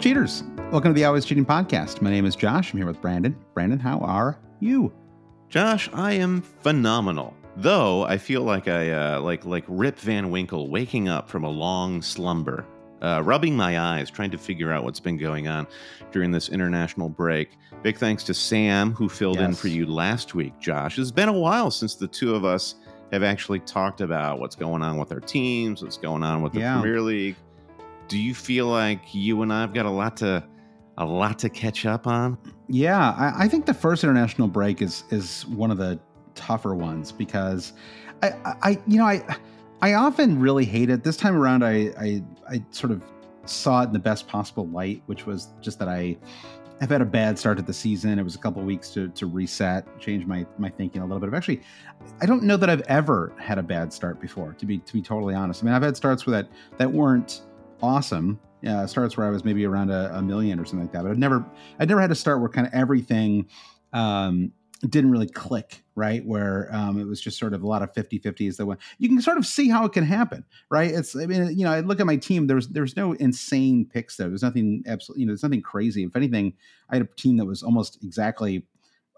Cheaters! Welcome to the Always Cheating Podcast. My name is Josh. I'm here with Brandon. Brandon, how are you? Josh, I am phenomenal. Though I feel like I uh, like like Rip Van Winkle waking up from a long slumber, uh, rubbing my eyes, trying to figure out what's been going on during this international break. Big thanks to Sam who filled in for you last week. Josh, it's been a while since the two of us have actually talked about what's going on with our teams, what's going on with the Yeah. Premier League. Do you feel like you and I've got a lot to a lot to catch up on? Yeah, I, I think the first international break is is one of the tougher ones because I, I you know I I often really hate it. This time around, I I, I sort of saw it in the best possible light, which was just that I I've had a bad start to the season. It was a couple weeks to to reset, change my my thinking a little bit. I've actually, I don't know that I've ever had a bad start before. To be to be totally honest, I mean I've had starts where that that weren't awesome. Uh, starts where I was maybe around a, a million or something like that, but I've never I'd never had a start where kind of everything um, didn't really click, right? Where um, it was just sort of a lot of 50 50s that went. You can sort of see how it can happen, right? It's, I mean, you know, I look at my team, there's there's no insane picks there. There's nothing absolutely, you know, there's nothing crazy. If anything, I had a team that was almost exactly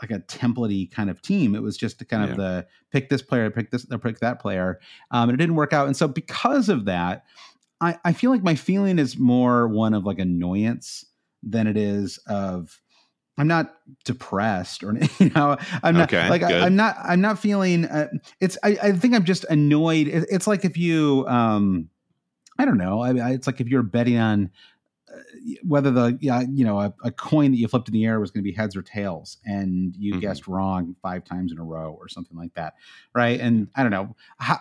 like a templatey kind of team. It was just the kind Yeah. of the pick this player, pick this, or pick that player. Um, and it didn't work out. And so because of that, I, I feel like my feeling is more one of like annoyance than it is of I'm not depressed or you know I'm not Okay, like I, I'm not I'm not feeling uh, it's I, I think I'm just annoyed. It, it's like if you um I don't know I, I, it's like if you're betting on whether the you know a, a coin that you flipped in the air was going to be heads or tails and you Mhm. guessed wrong five times in a row or something like that right? And i don't know how,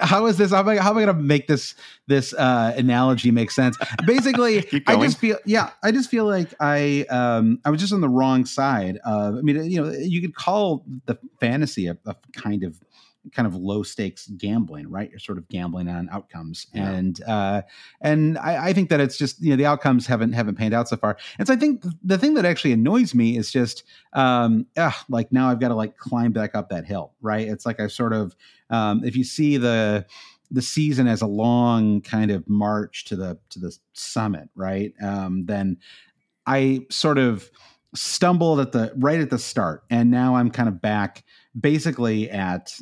how is this how am i, how am I going to make this this uh analogy make sense? Basically i just feel yeah i just feel like i um i was just on the wrong side of i mean you know you could call the fantasy a, a kind of kind of low stakes gambling right? You're sort of gambling on outcomes. Yeah. and uh and I, I think that it's just you know the outcomes haven't haven't panned out so far. And so i think the thing that actually annoys me is just um ah, like now i've got to like climb back up that hill right? It's like i sort of um if you see the the season as a long kind of march to the to the summit right? Um then i sort of stumbled at the right at the start. And now i'm kind of back basically at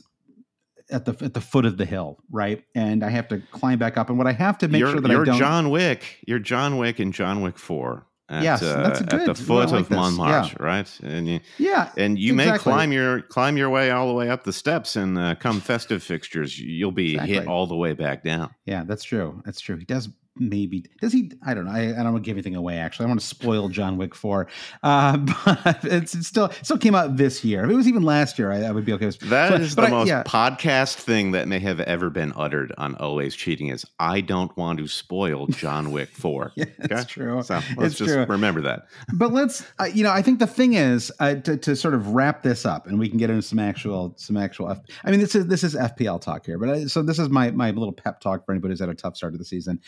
at the at the foot of the hill right and i have to climb back up and what i have to make you're, sure that you're i don't John Wick. You're John Wick and John Wick Four. At, Yes, that's a at the foot like of this, Montmartre, right? And you yeah and you may climb your climb your way all the way up the steps, and uh, come festive fixtures, you'll be hit all the way back down. Yeah, that's true. That's true. He does maybe does he? I don't know. I, I don't want to give anything away. Actually, I want to spoil John Wick four, uh, but it's, it's still it still came out this year. If it was even last year, I, I would be okay. with That but- is the I- most yeah. podcast thing that may have ever been uttered on Always Cheating. Is I don't want to spoil John Wick Four. Yeah, it's Okay? true. So let's It's just true. remember that. but let's uh, you know i think the thing is uh, to, to sort of wrap this up and we can get into some actual some actual F- i mean this is this is fpl talk here but I, so this is my my little pep talk for anybody who's had a tough start to the season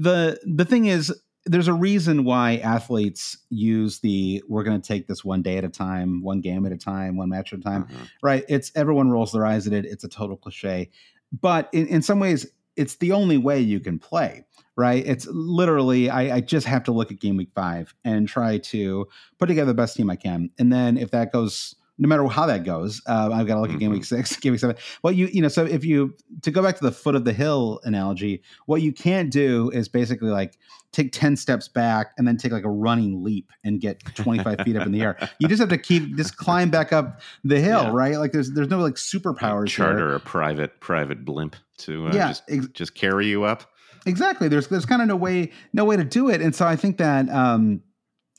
the the thing is there's a reason why athletes use the we're going to take this one day at a time one game at a time one match at a time Uh-huh. right? It's everyone rolls their eyes at it. It's a total cliche. But in, in some ways it's the only way you can play right? It's literally I, I just have to look at game week five and try to put together the best team i can. And then if that goes no matter how that goes uh, i've got to look at game week six game week seven well you you know so if you to go back to the foot of the hill analogy what you can't do is basically like take 10 steps back and then take like a running leap and get 25 feet up in the air you just have to keep just climb back up the hill Yeah. right like there's there's no like superpowers here. charter a private private blimp to uh, Yeah, just, ex- just carry you up. exactly there's there's kind of no way no way to do it and so i think that um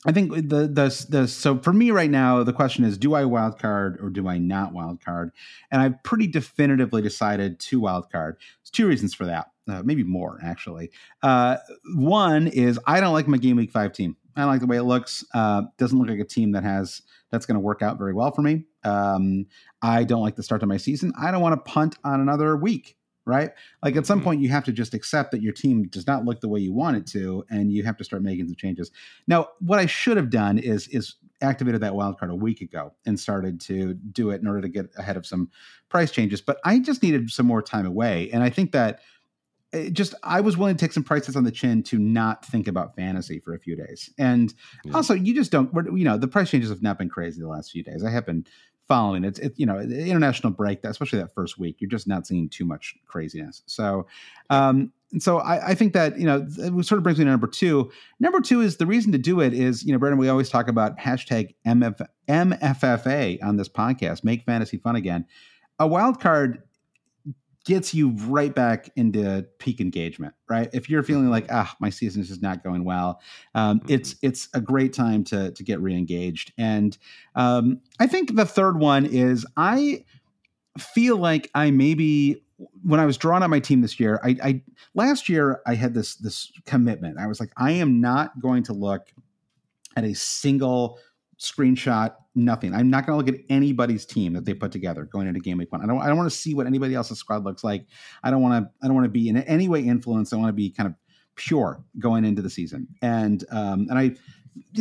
I think the the the so for me right now the question is do I wild card or do I not wild card? And I've pretty definitively decided to wild card. There's two reasons for that, uh, maybe more actually. Uh, one is I don't like my game week five team. I like the way it looks. Uh, doesn't look like a team that has that's going to work out very well for me. Um, I don't like the start of my season. I don't want to punt on another week right? Like at some mm-hmm. point, you have to just accept that your team does not look the way you want it to, and you have to start making some changes. Now, what I should have done is is activated that wild card a week ago and started to do it in order to get ahead of some price changes. But I just needed some more time away, and I think that. just I was willing to take some prices on the chin to not think about fantasy for a few days, and yeah. also you just don't. You know, the price changes have not been crazy the last few days. I have been following. It's it, you know the international break, especially that first week, you're just not seeing too much craziness. So, um, so I, I, think that you know it sort of brings me to number two. Number two is the reason to do it is you know Brandon, we always talk about hashtag MF, MFFA on this podcast, make fantasy fun again. A wild card gets you right back into peak engagement right? If you're feeling like ah my season is just not going well um, mm-hmm. it's it's a great time to to get re-engaged. And um, i think the third one is i feel like i maybe when i was drawing on my team this year I, I last year i had this this commitment. I was like i am not going to look at a single screenshot, nothing. I'm not going to look at anybody's team that they put together going into game week one. I don't. I don't want to see what anybody else's squad looks like. I don't want to. I don't want to be in any way influenced. I want to be kind of pure going into the season. And um, and I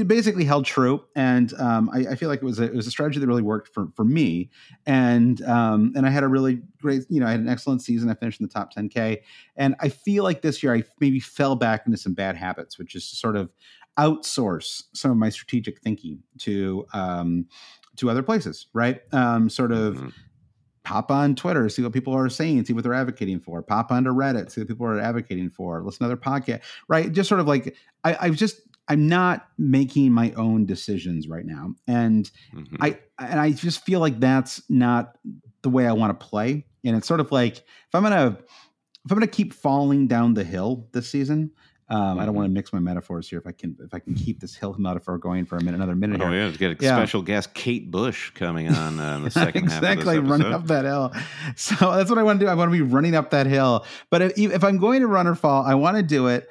basically held true. And um, I, I, feel like it was a, it was a strategy that really worked for for me. And um, and I had a really great. You know, I had an excellent season. I finished in the top 10k. And I feel like this year I maybe fell back into some bad habits, which is sort of outsource some of my strategic thinking to um, to other places, right? Um, sort of mm-hmm. pop on Twitter, see what people are saying, see what they're advocating for. Pop onto Reddit, see what people are advocating for. Listen to other podcast, right? Just sort of like I, I just I'm not making my own decisions right now, and mm-hmm. I and I just feel like that's not the way I want to play. And it's sort of like if I'm gonna if I'm gonna keep falling down the hill this season, um, I don't want to mm-hmm. mix my metaphors here. If I can, if I can keep this hill metaphor going for a minute, another minute. Oh here. yeah, let's get a yeah. special guest, Kate Bush, coming on uh, in the second exactly, half. running up that hill. So that's what I want to do. I want to be running up that hill. But if, if I'm going to run or fall, I want to do it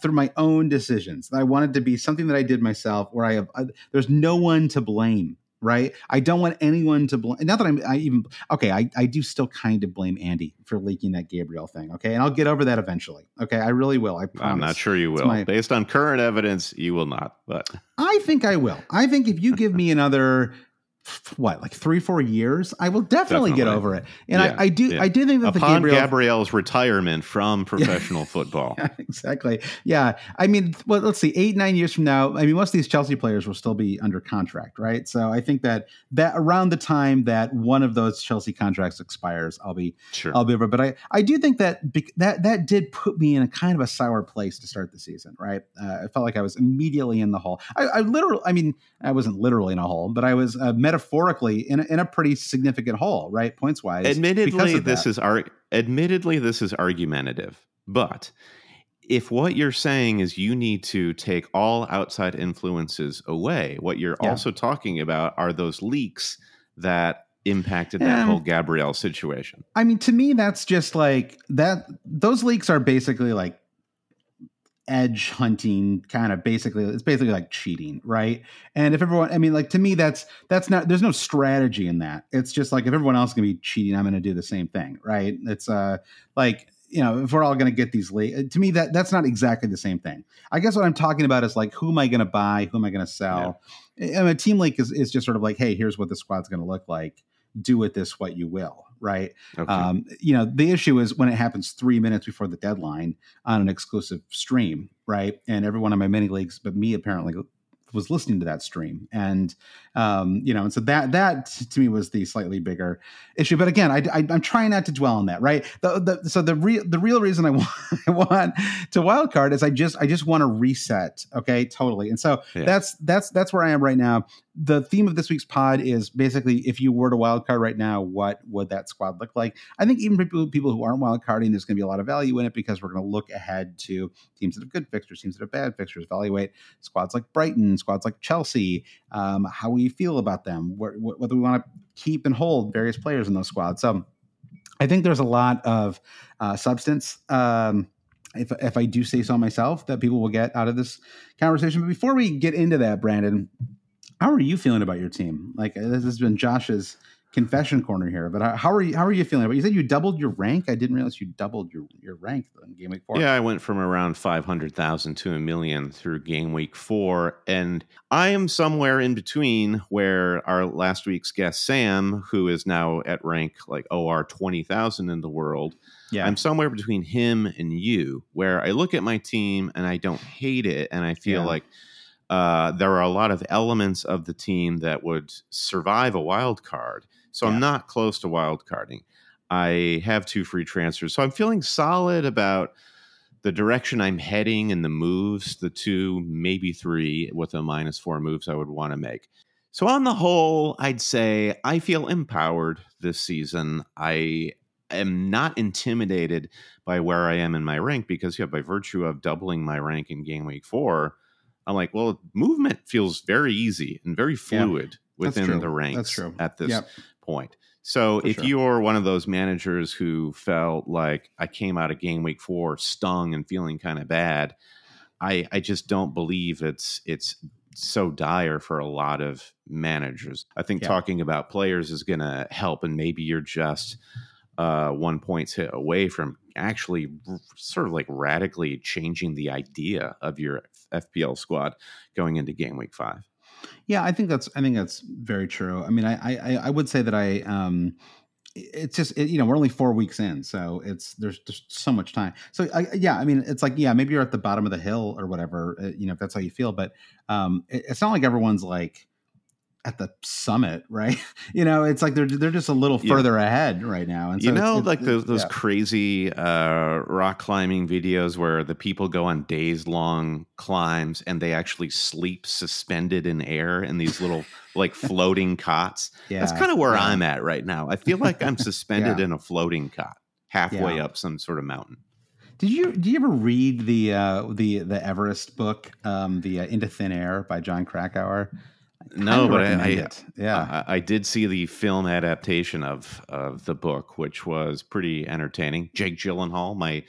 through my own decisions. I want it to be something that I did myself, where I have. I, there's no one to blame right? I don't want anyone to blame. Not that I'm I even okay. I, I do still kind of blame Andy for leaking that Gabriel thing. Okay, and I'll get over that eventually. Okay, I really will. I promise. I'm not sure you will. My, Based on current evidence, you will not. But I think I will. I think if you give me another what like three four years? I will definitely, definitely. get over it. And yeah, I, I, do yeah. i do think that upon the Gabriel, gabriel's retirement from professional yeah, football exactly. Yeah. I mean well let's see eight nine years from now i mean most of these chelsea players will still be under contract right? So i think that that around the time that one of those chelsea contracts expires i'll be sure. I'll be over. But i i do think that that that did put me in a kind of a sour place to start the season right? Uh, i felt like i was immediately in the hole. I, I literally i mean i wasn't literally in a hole but i was uh, metaphorically in a, in a pretty significant hole, right? Points wise. Admittedly, this is ar- admittedly this is argumentative, but if what you're saying is you need to take all outside influences away, what you're yeah. also talking about are those leaks that impacted that whole Gabriel situation. I mean, to me, that's just like that. Those leaks are basically like edge hunting kind of basically it's basically like cheating right? And if everyone i mean like to me that's that's not there's no strategy in that. It's just like if everyone else is going to be cheating i'm going to do the same thing right? It's uh like you know if we're all going to get these late to me that that's not exactly the same thing. I guess what i'm talking about is like who am i going to buy? Who am i going to sell? Yeah. and a team leak is, is just sort of like hey here's what the squad's going to look like. Do with this what you will right? Okay. Um, you know, the issue is when it happens three minutes before the deadline on an exclusive stream, right? And everyone on my mini leagues, but me apparently was listening to that stream and um, you know and so that that to me was the slightly bigger issue but again I, I am trying not to dwell on that right the, the, so the real the real reason I want I want to wildcard is I just I just want to reset okay totally and so yeah. that's that's that's where I am right now the theme of this week's pod is basically if you were to wild card right now, what would that squad look like? I think even people, people who aren't wild carding, there's going to be a lot of value in it because we're going to look ahead to teams that have good fixtures, teams that have bad fixtures, evaluate squads like Brighton, squads like Chelsea, um, how we feel about them, wh- whether we want to keep and hold various players in those squads. So I think there's a lot of uh, substance. Um, if, if I do say so myself, that people will get out of this conversation. But before we get into that, Brandon, how are you feeling about your team? Like uh, this has been Josh's confession corner here, but uh, how are you? How are you feeling about? You said you doubled your rank. I didn't realize you doubled your your rank in game week four. Yeah, I went from around five hundred thousand to a million through game week four, and I am somewhere in between where our last week's guest Sam, who is now at rank like OR twenty thousand in the world. Yeah. I'm somewhere between him and you, where I look at my team and I don't hate it, and I feel yeah. like uh, there are a lot of elements of the team that would survive a wild card. So yeah. I'm not close to wild carding. I have two free transfers. So I'm feeling solid about the direction I'm heading and the moves, the two, maybe three with a minus four moves I would want to make. So, on the whole, I'd say I feel empowered this season. I am not intimidated by where I am in my rank because, yeah, by virtue of doubling my rank in game week four, I'm like, well, movement feels very easy and very fluid yeah, within the ranks at this yep. point. So For if sure. you're one of those managers who felt like I came out of game week four stung and feeling kind of bad, I I just don't believe it's it's so dire for a lot of managers. I think yeah. talking about players is going to help, and maybe you're just uh, one points hit away from actually sort of like radically changing the idea of your FPL squad going into game week five. Yeah, I think that's I think that's very true. I mean, I I, I would say that I um it's just it, you know we're only four weeks in so it's there's just so much time so I, yeah i mean it's like yeah maybe you're at the bottom of the hill or whatever uh, you know if that's how you feel but um it, it's not like everyone's like at the summit, right? You know, it's like they're they're just a little further yeah. ahead right now. And so you know, it's, like those those yeah. crazy uh, rock climbing videos where the people go on days long climbs and they actually sleep suspended in air in these little like floating cots. Yeah, that's kind of where yeah. I'm at right now. I feel like I'm suspended in a floating cot halfway up some sort of mountain. Did you did you ever read the uh, the the Everest book, um, the uh, Into Thin Air by Jon Krakauer? No, but I, I yeah, I, I, did see the film adaptation of of the book, which was pretty entertaining. Jake Gyllenhaal, my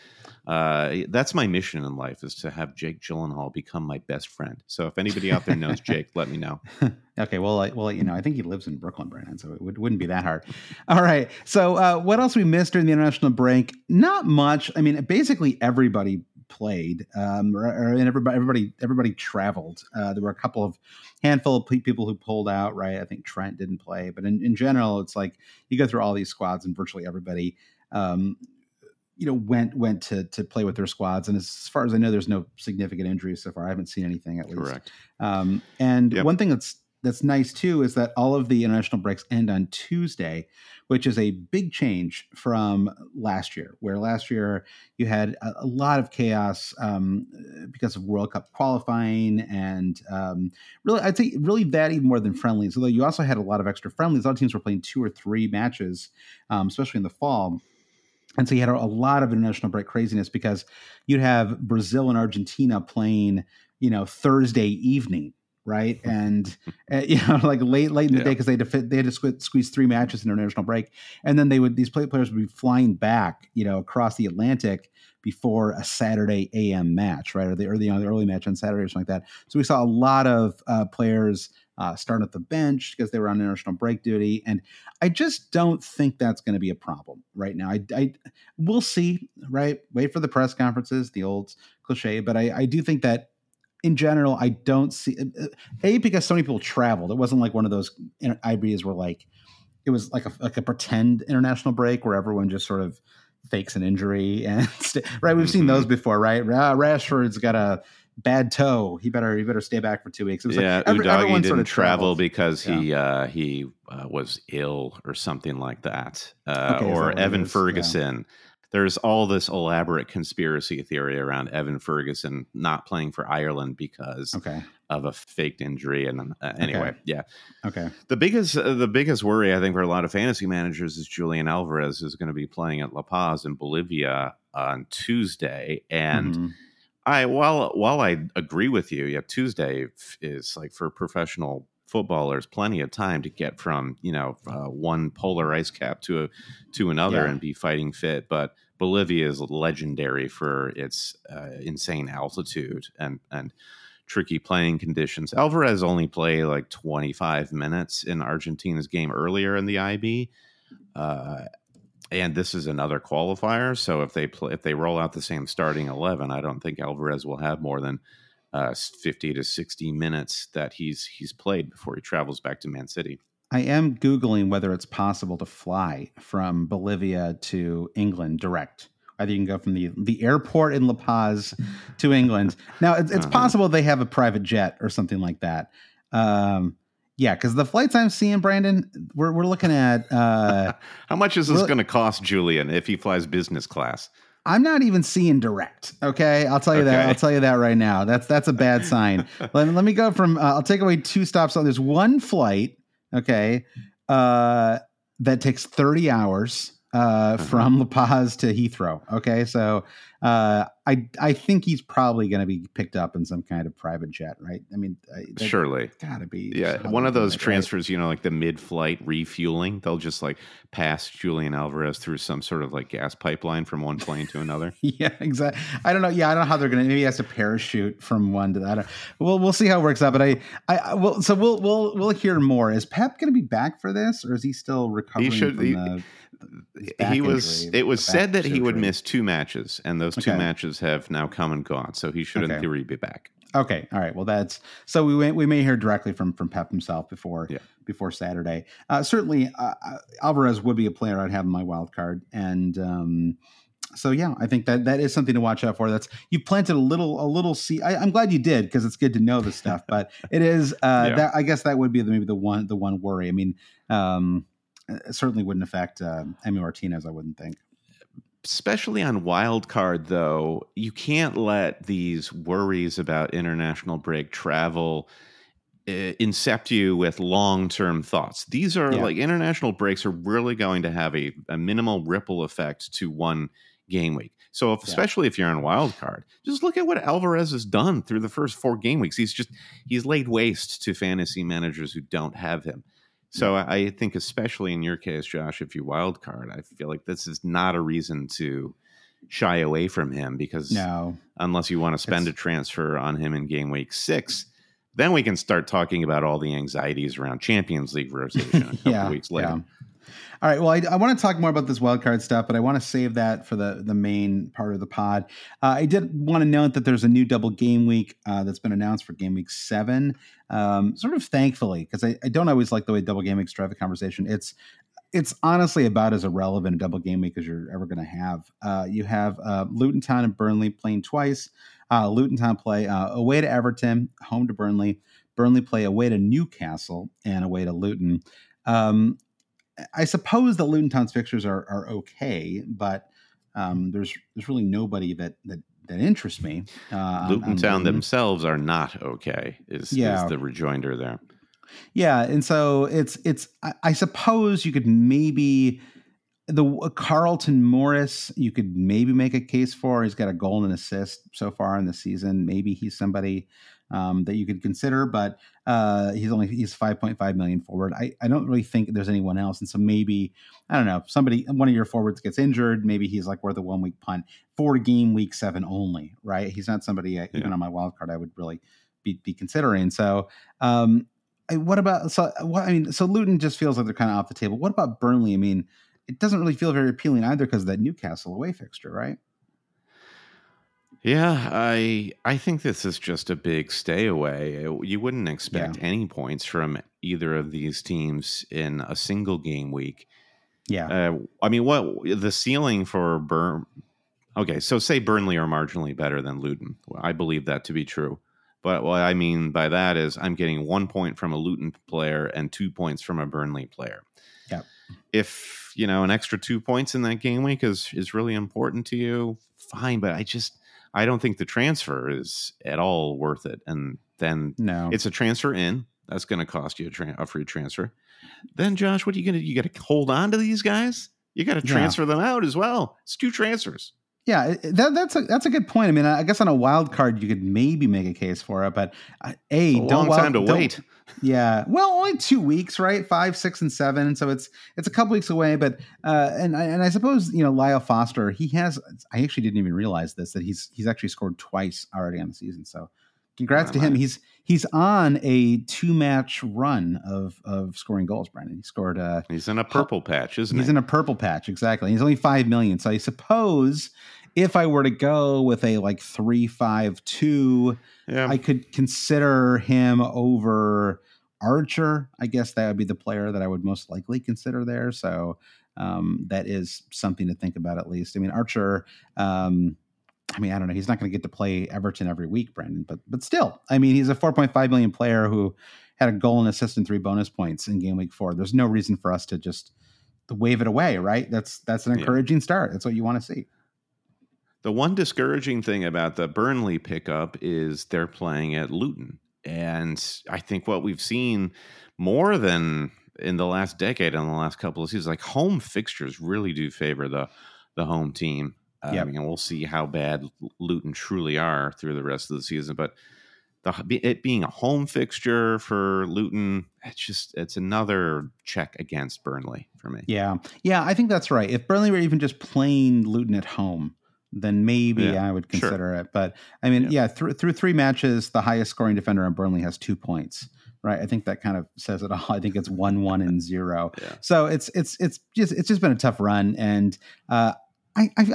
uh, that's my mission in life is to have Jake Gyllenhaal become my best friend. So if anybody out there knows Jake, let me know. okay, well, I, well, you know, I think he lives in Brooklyn, Brandon, so it would, not be that hard. All right, so uh, what else we missed during the international break? Not much. I mean, basically everybody played, um, or, or, and everybody everybody everybody traveled. Uh, there were a couple of handful of people who pulled out. Right, I think Trent didn't play, but in, in general, it's like you go through all these squads, and virtually everybody. Um, you know, went went to to play with their squads, and as far as I know, there's no significant injuries so far. I haven't seen anything at least. Correct. Um, and yep. one thing that's that's nice too is that all of the international breaks end on Tuesday, which is a big change from last year, where last year you had a, a lot of chaos um, because of World Cup qualifying and um, really, I'd say really that even more than friendlies. Although you also had a lot of extra friendlies. A lot of teams were playing two or three matches, um, especially in the fall. And so you had a, a lot of international break craziness because you'd have Brazil and Argentina playing, you know, Thursday evening right? And uh, you know, like late late in the yeah. day because they had to fit, they had to squeeze, squeeze three matches in an international break, and then they would these play, players would be flying back, you know, across the Atlantic before a Saturday AM match, right, or the early you know, the early match on Saturday or something like that. So we saw a lot of uh, players. Uh, starting at the bench because they were on international break duty, and I just don't think that's going to be a problem right now. I, I, we'll see, right? Wait for the press conferences, the old cliche, but I, I do think that in general, I don't see uh, uh, a because so many people traveled. It wasn't like one of those IBs where like it was like a like a pretend international break where everyone just sort of fakes an injury and right. We've seen those mm-hmm. before, right? Rashford's got a bad toe. He better he better stay back for two weeks. It was yeah, like every, didn't sort of travel because he uh, he uh, was ill or something like that, uh, okay, or that Evan Ferguson. Yeah there's all this elaborate conspiracy theory around Evan Ferguson not playing for Ireland because Okay. of a faked injury. And uh, anyway, Okay. yeah, Okay. the biggest uh, the biggest worry I think for a lot of fantasy managers is Julian Alvarez is going to be playing at La Paz in Bolivia on Tuesday, and Mhm. I while while I agree with you, yeah, Tuesday is like for professional footballers plenty of time to get from you know uh, one polar ice cap to a to another Yeah. and be fighting fit, but Bolivia is legendary for its uh, insane altitude and and tricky playing conditions. Alvarez only played like 25 minutes in Argentina's game earlier in the IB. Uh, and this is another qualifier. So if they play, if they roll out the same starting 11, I don't think Alvarez will have more than uh, 50 to 60 minutes that he's he's played before he travels back to Man City. I am googling whether it's possible to fly from Bolivia to England direct. Either you can go from the the airport in La Paz to England. Now it's, it's Uh-huh. possible they have a private jet or something like that. Um, yeah, because the flights I'm seeing, Brandon, we're we're looking at. Uh, How much is this going to cost Julian if he flies business class? I'm not even seeing direct. Okay, I'll tell you that. I'll tell you that right now. That's that's a bad sign. let, let me go from. Uh, I'll take away two stops. On there's one flight. Okay, uh, that takes 30 hours uh, from La Paz to Heathrow. Okay, so uh, I I think he's probably going to be picked up in some kind of private jet, right? I mean, Surely. gotta be. Yeah, one of those that, right? transfers, you know, like the mid-flight refueling, they'll just like pass Julian Alvarez through some sort of like gas pipeline from one plane to another. Yeah, exactly. I don't know. Yeah, I don't know how they're gonna. Maybe he has to parachute from one to that. other. We'll we'll see how it works out. But I I, I will. So we'll we'll we'll hear more. Is Pep gonna be back for this, or is he still recovering should- from he- the? he was it was said that he would miss two matches and those two Okay. matches have now come and gone so he should in theory be back Okay, all right. Well, that's so we may, we may hear directly from from Pep himself before Yeah. before Saturday. Uh, certainly, uh, uh, Alvarez would be a player I'd have in my wild card, and um, so yeah, I think that that is something to watch out for. That's you planted a little a little seed. I, I'm glad you did because it's good to know this stuff. But it is uh, Yeah. that I guess that would be the, maybe the one the one worry. I mean, um, certainly wouldn't affect uh, Emmy Martinez. I wouldn't think. Especially on wild card though you can't let these worries about international break travel uh, incept you with long-term thoughts these are Yeah. like international breaks are really going to have a, a minimal ripple effect to one game week so if, Yeah. especially if you're on wild card just look at what alvarez has done through the first four game weeks he's just he's laid waste to fantasy managers who don't have him so I think, especially in your case, Josh, if you wild card, I feel like this is not a reason to shy away from him because No, unless you want to spend It's- a transfer on him in game week six, then we can start talking about all the anxieties around Champions League rotation a couple yeah, weeks later. yeah. All right. Well, I, I want to talk more about this wildcard stuff, but I want to save that for the the main part of the pod. Uh, I did want to note that there's a new double game week uh, that's been announced for game week seven. Um, sort of thankfully, because I, I don't always like the way double game weeks drive the conversation. It's it's honestly about as irrelevant a double game week as you're ever going to have. Uh, you have uh, Luton Town and Burnley playing twice. Uh, Luton Town play uh, away to Everton, home to Burnley. Burnley play away to Newcastle and away to Luton. Um, I suppose the Luton Town's fixtures are are okay, but um, there's there's really nobody that that that interests me. Uh, on- Luton on Town themselves are not okay. Is, Yeah. is the rejoinder there? Yeah, and so it's it's. I, I suppose you could maybe the uh, Carlton Morris. You could maybe make a case for. He's got a goal and an assist so far in the season. Maybe he's somebody um, that you could consider, but uh, he's only he's five point five million forward. I I don't really think there's anyone else, and so maybe I don't know. Somebody one of your forwards gets injured. Maybe he's like worth a one week punt for game week seven only. Right? He's not somebody uh, even on my wild card I would really be be considering. So. Um, I- what about so what I mean so Luton just feels like they're kind of off the table. What about Burnley? I mean, it doesn't really feel very appealing either because of that Newcastle away fixture, right? Yeah, I I think this is just a big stay away. You wouldn't expect Yeah. any points from either of these teams in a single game week. Yeah. Uh, I mean, what the ceiling for Burn? Okay, so say Burnley are marginally better than Luton. I believe that to be true. But what I mean by that is I'm getting one point from a Luton player and two points from a Burnley player. Yeah. if you know an extra two points in that game week is is really important to you, fine. But I just I don't think the transfer is at all worth it. And then No. it's a transfer in that's going to cost you a, tra- a free transfer. Then Josh, what are you going to you got to hold on to these guys? You got to Yeah. transfer them out as well. It's two transfers. Yeah, that, that's a that's a good point. I mean, I guess on a wild card you could maybe make a case for it, but uh, a a don't long wild- time to wait. Yeah, well, only two weeks, right? Five, six, and seven. and So it's it's a couple weeks away. But uh, and and I suppose you know Lyle Foster. He has. I actually didn't even realize this that he's he's actually scored twice already on the season. So congrats to him. He's he's on a two match run of of scoring goals. Brandon. He scored. Uh, He's in a purple patch, isn't he's he? He's in a purple patch exactly. He's only five million. So I suppose if I were to go with a like three five two. yeah. I could consider him over Archer. I guess that would be the player that I would most likely consider there. So um, that is something to think about at least. I mean, Archer. Um, I mean, I don't know. He's not going to get to play Everton every week, Brandon, but but still, I mean, he's a 4.5 million player who had a goal and assist and three bonus points in game week four. There's no reason for us to just to wave it away, right? That's that's an Yeah. encouraging start. That's what you want to see. The one discouraging thing about the Burnley pickup is they're playing at Luton. And I think what we've seen more than in the last decade, and the last couple of seasons, like home fixtures really do favor the the home team. Um, Yep. and we'll see how bad Luton truly are through the rest of the season. But the, it being a home fixture for Luton, it's just it's another check against Burnley for me. Yeah, yeah, I think that's right. If Burnley were even just playing Luton at home, then maybe Yeah, I would sure. consider it. But I mean, Yeah. yeah, through through three matches, the highest scoring defender on Burnley has two points. Right, I think that kind of says it all. I think it's one, one, and zero. Yeah. So it's it's it's just it's just been a tough run, and uh, I I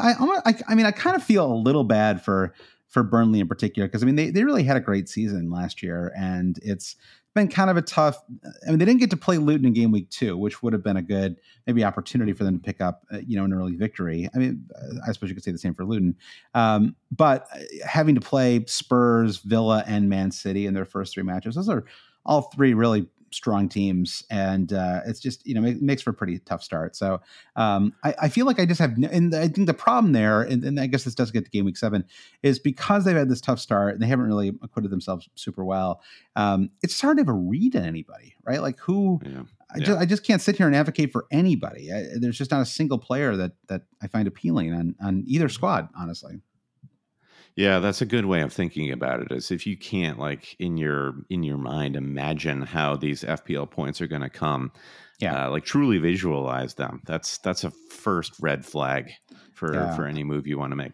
I, I mean I kind of feel a little bad for for Burnley in particular because I mean they they really had a great season last year, and it's been kind of a tough. I mean they didn't get to play Luton in game week two, which would have been a good maybe opportunity for them to pick up uh, you know an early victory. I mean uh, I suppose you could say the same for Luton, um, but uh, having to play Spurs, Villa, and Man City in their first three matches, those are all three really strong teams, and uh, it's just you know it makes for a pretty tough start. So um, I, I feel like I just have, and I think the problem there, and, and I guess this does get to game week seven, is because they've had this tough start and they haven't really acquitted themselves super well. Um, it's hard to have a read on anybody, right? Like who Yeah. I Yeah. just I just can't sit here and advocate for anybody. I, there's just not a single player that that I find appealing on on either squad, honestly. Yeah, that's a good way of thinking about it. Is if you can't like in your in your mind imagine how these FPL points are going to come, Yeah. uh, like truly visualize them. That's that's a first red flag for Yeah. for any move you want to make.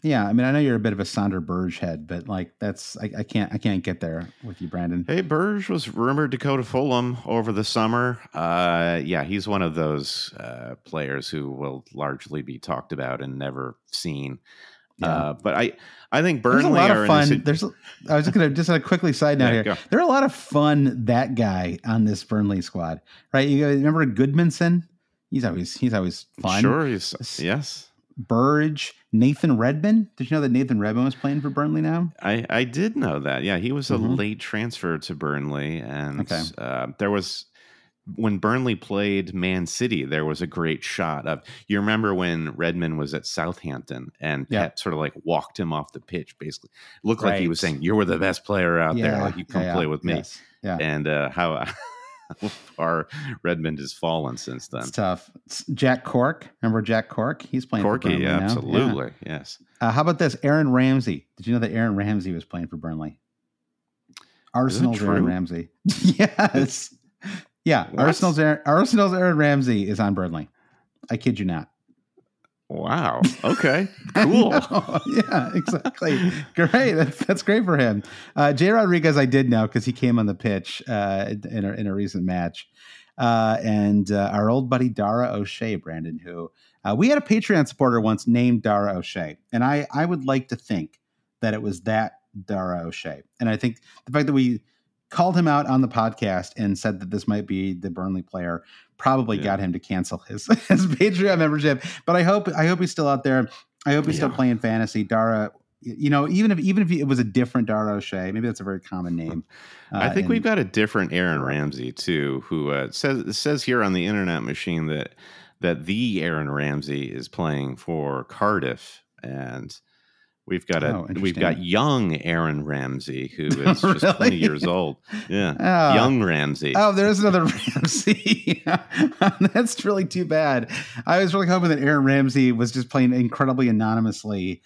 Yeah, I mean, I know you're a bit of a Sander Berge head, but like that's I, I can't I can't get there with you, Brandon. Hey, Burge was rumored to go to Fulham over the summer. Uh, yeah, he's one of those uh, players who will largely be talked about and never seen. Yeah. Uh, but I, I think There's Burnley a lot are of fun. There's I was just gonna just a quickly side note Yeah, here. go. There are a lot of fun that guy on this Burnley squad, right? You remember Gudmundsson? He's always he's always fun. Sure, he's, yes. Berge, Nathan Redmond. Did you know that Nathan Redmond was playing for Burnley now? I, I did know that. Yeah, he was a Mhm. late transfer to Burnley, and Okay. uh, there was when Burnley played Man City, there was a great shot of you remember when Redmond was at Southampton and Yeah. Pep sort of like walked him off the pitch, basically looked like he was saying, "You were the best player out there. Like you come yeah, play yeah. with me." Yes. Yeah, And uh, how far Redmond has fallen since then. it's tough. It's Jack Cork. Remember Jack Cork? He's playing for Corky, Burnley yeah, now. absolutely, yes. Uh, how about this? Aaron Ramsey. Did you know that Aaron Ramsey was playing for Burnley? Arsenal's Aaron? Ramsey. yes. Yeah. What? Arsenal's Aaron, Arsenal's Aaron Ramsey is on Burnley. I kid you not. Wow. Okay. Cool. yeah, exactly. great. That's, that's great for him. Uh, Jay Rodriguez, I did know because he came on the pitch uh, in, a, in a recent match. Uh, and uh, our old buddy Dara O'Shea, Brandon, who uh, we had a Patreon supporter once named Dara O'Shea. And I, I would like to think that it was that Dara O'Shea. And I think the fact that we called him out on the podcast and said that this might be the Burnley player probably Yeah. got him to cancel his, his Patreon membership. But I hope I hope he's still out there. I hope he's still playing fantasy. Dara, You know, even if even if it was a different Dara O'Shea, maybe that's a very common name. Uh, I think and, we've got a different Aaron Ramsey too, who uh, says says here on the internet machine that that the Aaron Ramsey is playing for Cardiff, and We've got a oh, we've got young Aaron Ramsey who is just really? 20 years old. Yeah. Oh. Young Ramsey. Oh, there's another Ramsey. That's really too bad. I was really hoping that Aaron Ramsey was just playing incredibly anonymously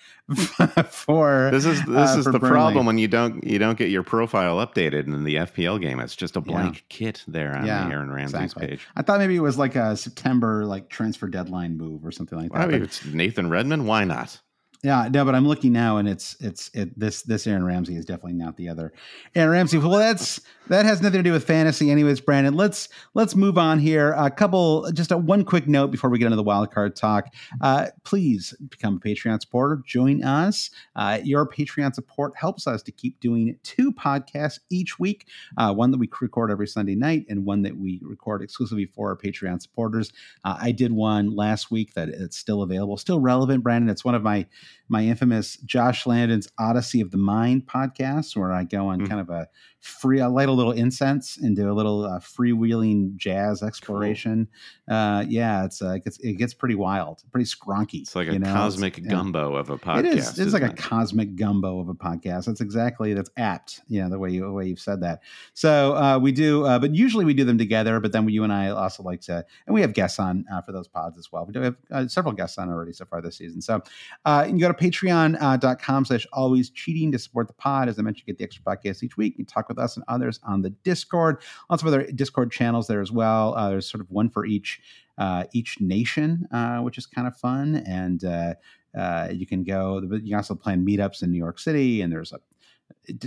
for This is this uh, is the Burnley. problem when you don't you don't get your profile updated in the FPL game. It's just a blank yeah. kit there on yeah, the Aaron Ramsey's exactly. page. I thought maybe it was like a September like transfer deadline move or something like that. Well, I mean, it's Nathan Redmond, why not? Yeah, no, but I'm looking now, and it's it's it, this this Aaron Ramsey is definitely not the other Aaron Ramsey. Well, that's that has nothing to do with fantasy, anyways. Brandon, let's let's move on here. A couple, just a one quick note before we get into the wild card talk. Uh, please become a Patreon supporter. Join us. Uh, your Patreon support helps us to keep doing two podcasts each week. Uh, one that we record every Sunday night, and one that we record exclusively for our Patreon supporters. Uh, I did one last week that it's still available, still relevant. Brandon, it's one of my my infamous Josh Landon's Odyssey of the Mind podcast, where I go on mm. kind of a free. I light a little incense and do a little uh, freewheeling jazz exploration. Cool. Uh, yeah, it's uh, it gets it gets pretty wild, pretty scronky. It's like a know? cosmic it's, gumbo of a podcast. It is. It's like it? a cosmic gumbo of a podcast. That's exactly that's apt. You know the way you the way you've said that. So uh, we do, uh, but usually we do them together. But then you and I also like to, and we have guests on uh, for those pods as well. We do have uh, several guests on already so far this season. So uh, you go to patreon.com slash always cheating to support the pod. As I mentioned, you get the extra podcast each week. You talk with us and others on the Discord. Lots of other Discord channels there as well. Uh, there's sort of one for each uh, each nation, uh, which is kind of fun. And uh, uh, you can go. You can also plan meetups in New York City, and there's a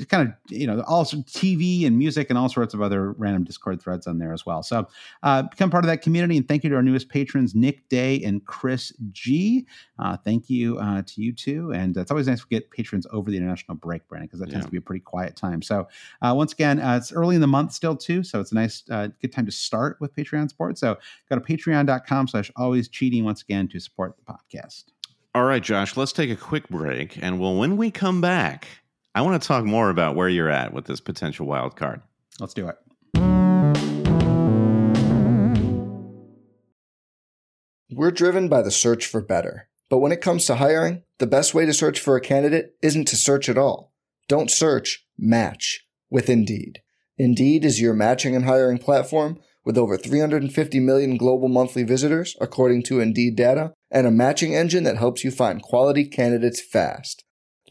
kind of you know also TV and music and all sorts of other random Discord threads on there as well. So uh, become part of that community and thank you to our newest patrons Nick Day and Chris G. Uh, thank you uh, to you too, and it's always nice to get patrons over the international break, Brandon, because that tends to be a pretty quiet time. So uh, once again, uh, it's early in the month still too, so it's a nice uh, good time to start with Patreon support. So go to patreon.com/slash always cheating once again to support the podcast. All right, Josh, let's take a quick break, and well, when we come back. I want to talk more about where you're at with this potential wild card. Let's do it. We're driven by the search for better. But when it comes to hiring, the best way to search for a candidate isn't to search at all. Don't search, match with Indeed. Indeed is your matching and hiring platform with over 350 million global monthly visitors, according to Indeed data, and a matching engine that helps you find quality candidates fast.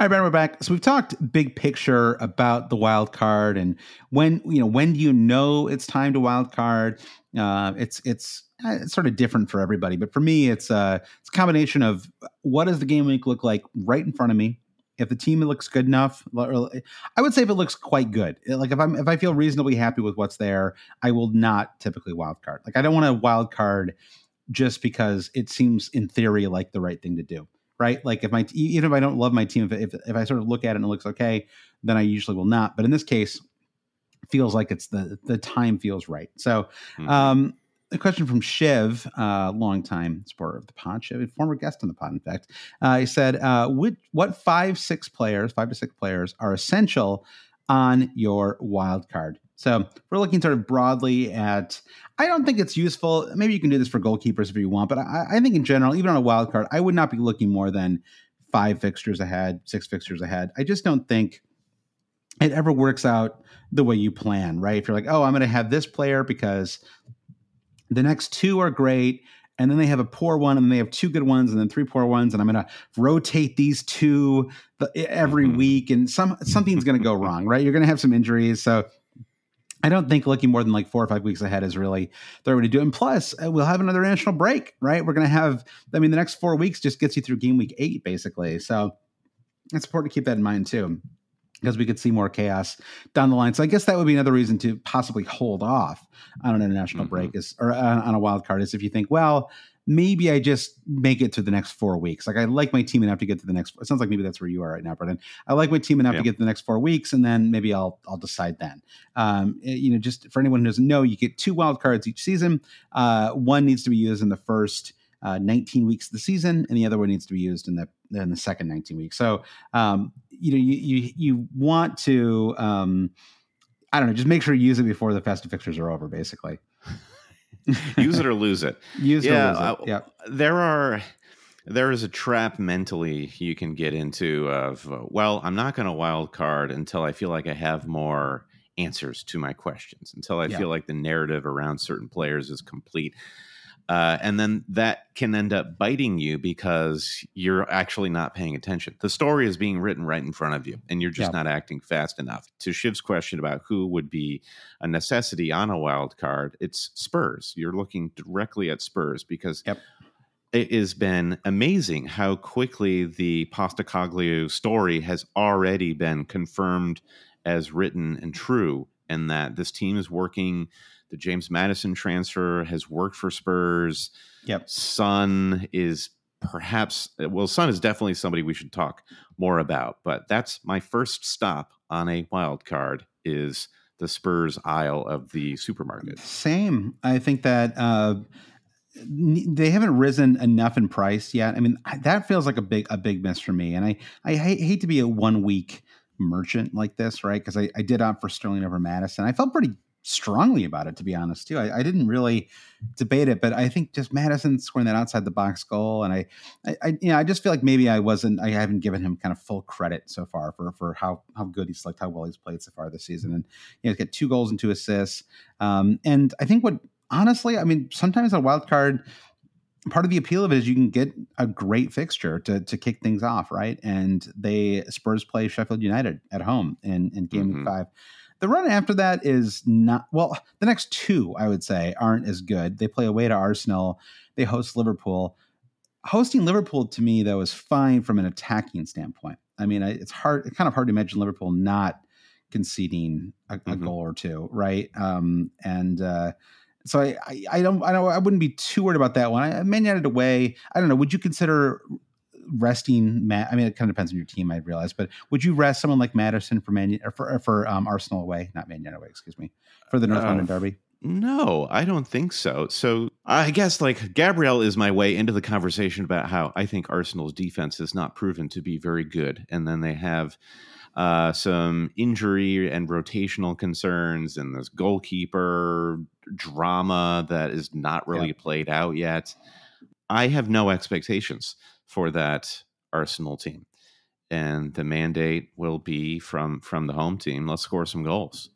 All right, Brandon, we're back. So we've talked big picture about the wild card and when you know when do you know it's time to wild card. Uh, it's it's uh, it's sort of different for everybody, but for me, it's a uh, it's a combination of what does the game week look like right in front of me. If the team looks good enough, I would say if it looks quite good. Like if I'm if I feel reasonably happy with what's there, I will not typically wild card. Like I don't want to wild card just because it seems in theory like the right thing to do right? Like if my even if I don't love my team, if, if if I sort of look at it and it looks okay, then I usually will not. But in this case, feels like it's the the time feels right. So, mm-hmm. um, a question from Shiv, uh, long time supporter of the pod, Shiv, former guest on the pod, in fact. Uh, he said, uh, what, what five, six players, five to six players are essential on your wild card? So we're looking sort of broadly at. I don't think it's useful. Maybe you can do this for goalkeepers if you want, but I, I think in general, even on a wild card, I would not be looking more than five fixtures ahead, six fixtures ahead. I just don't think it ever works out the way you plan, right? If you're like, oh, I'm going to have this player because the next two are great, and then they have a poor one, and they have two good ones, and then three poor ones, and I'm going to rotate these two every mm-hmm. week, and some something's going to go wrong, right? You're going to have some injuries, so I don't think looking more than like four or five weeks ahead is really the way to do it. And plus, uh, we'll have another national break, right? We're going to have, I mean, the next four weeks just gets you through game week eight, basically. So it's important to keep that in mind too, because we could see more chaos down the line. So I guess that would be another reason to possibly hold off on an international mm-hmm. break is, or uh, on a wild card is if you think, well, maybe I just make it to the next four weeks. Like I like my team enough to get to the next. It sounds like maybe that's where you are right now, Brandon. I like my team enough yeah. to get to the next four weeks, and then maybe I'll I'll decide then. Um, eh, you know, just for anyone who doesn't know, you get two wild cards each season. Uh, one needs to be used in the first. Uh, 19 weeks of the season, and the other one needs to be used in the in the second 19 weeks. So, um, you know, you you you want to, um, I don't know, just make sure you use it before the festive fixtures are over, basically. use it or lose it. Use yeah, it or lose it. Uh, yeah. There are there is a trap mentally you can get into of uh, well, I'm not going to wild card until I feel like I have more answers to my questions, until I yeah. feel like the narrative around certain players is complete. Uh, and then that can end up biting you because you're actually not paying attention. The story is being written right in front of you, and you're just yeah. not acting fast enough. To Shiv's question about who would be a necessity on a wild card, it's Spurs. You're looking directly at Spurs because yep. it has been amazing how quickly the Postecoglou story has already been confirmed as written and true, and that this team is working – the James Maddison transfer has worked for Spurs. Yep. Son is perhaps well, Son is definitely somebody we should talk more about. But that's my first stop on a wild card is the Spurs aisle of the supermarket. Same. I think that uh, they haven't risen enough in price yet. I mean, that feels like a big a big miss for me. And I I hate, hate to be a one week merchant like this, right? Because I, I did opt for Sterling over Maddison. I felt pretty strongly about it, to be honest, too. I, I, didn't really debate it, but I think just Maddison scoring that outside the box goal, and I, I, I, you know, I just feel like maybe I wasn't, I haven't given him kind of full credit so far for for how how good he's like, how well he's played so far this season, and you know, he's got two goals and two assists, um, and I think what honestly, I mean, sometimes a wild card. Part of the appeal of it is you can get a great fixture to to kick things off, right? And they Spurs play Sheffield United at home in in game mm-hmm. five. The run after that is not well. The next two, I would say, aren't as good. They play away to Arsenal. They host Liverpool. Hosting Liverpool to me though is fine from an attacking standpoint. I mean, it's hard. It's kind of hard to imagine Liverpool not conceding a, a mm-hmm. goal or two, right? Um, and uh, so I, I, I, don't, I don't, I wouldn't be too worried about that one. I, Man United away. I don't know. Would you consider resting Matt. I mean, it kind of depends on your team, I realize, but would you rest someone like Maddison for Man or for, for um, Arsenal away, not Man United away, excuse me, for the North uh, London Derby? No, I don't think so. So I guess like Gabriel is my way into the conversation about how I think Arsenal's defense has not proven to be very good, and then they have uh, some injury and rotational concerns, and this goalkeeper drama that is not really yeah. played out yet. I have no expectations for that Arsenal team. and the mandate will be from from the home team. Let's score some goals.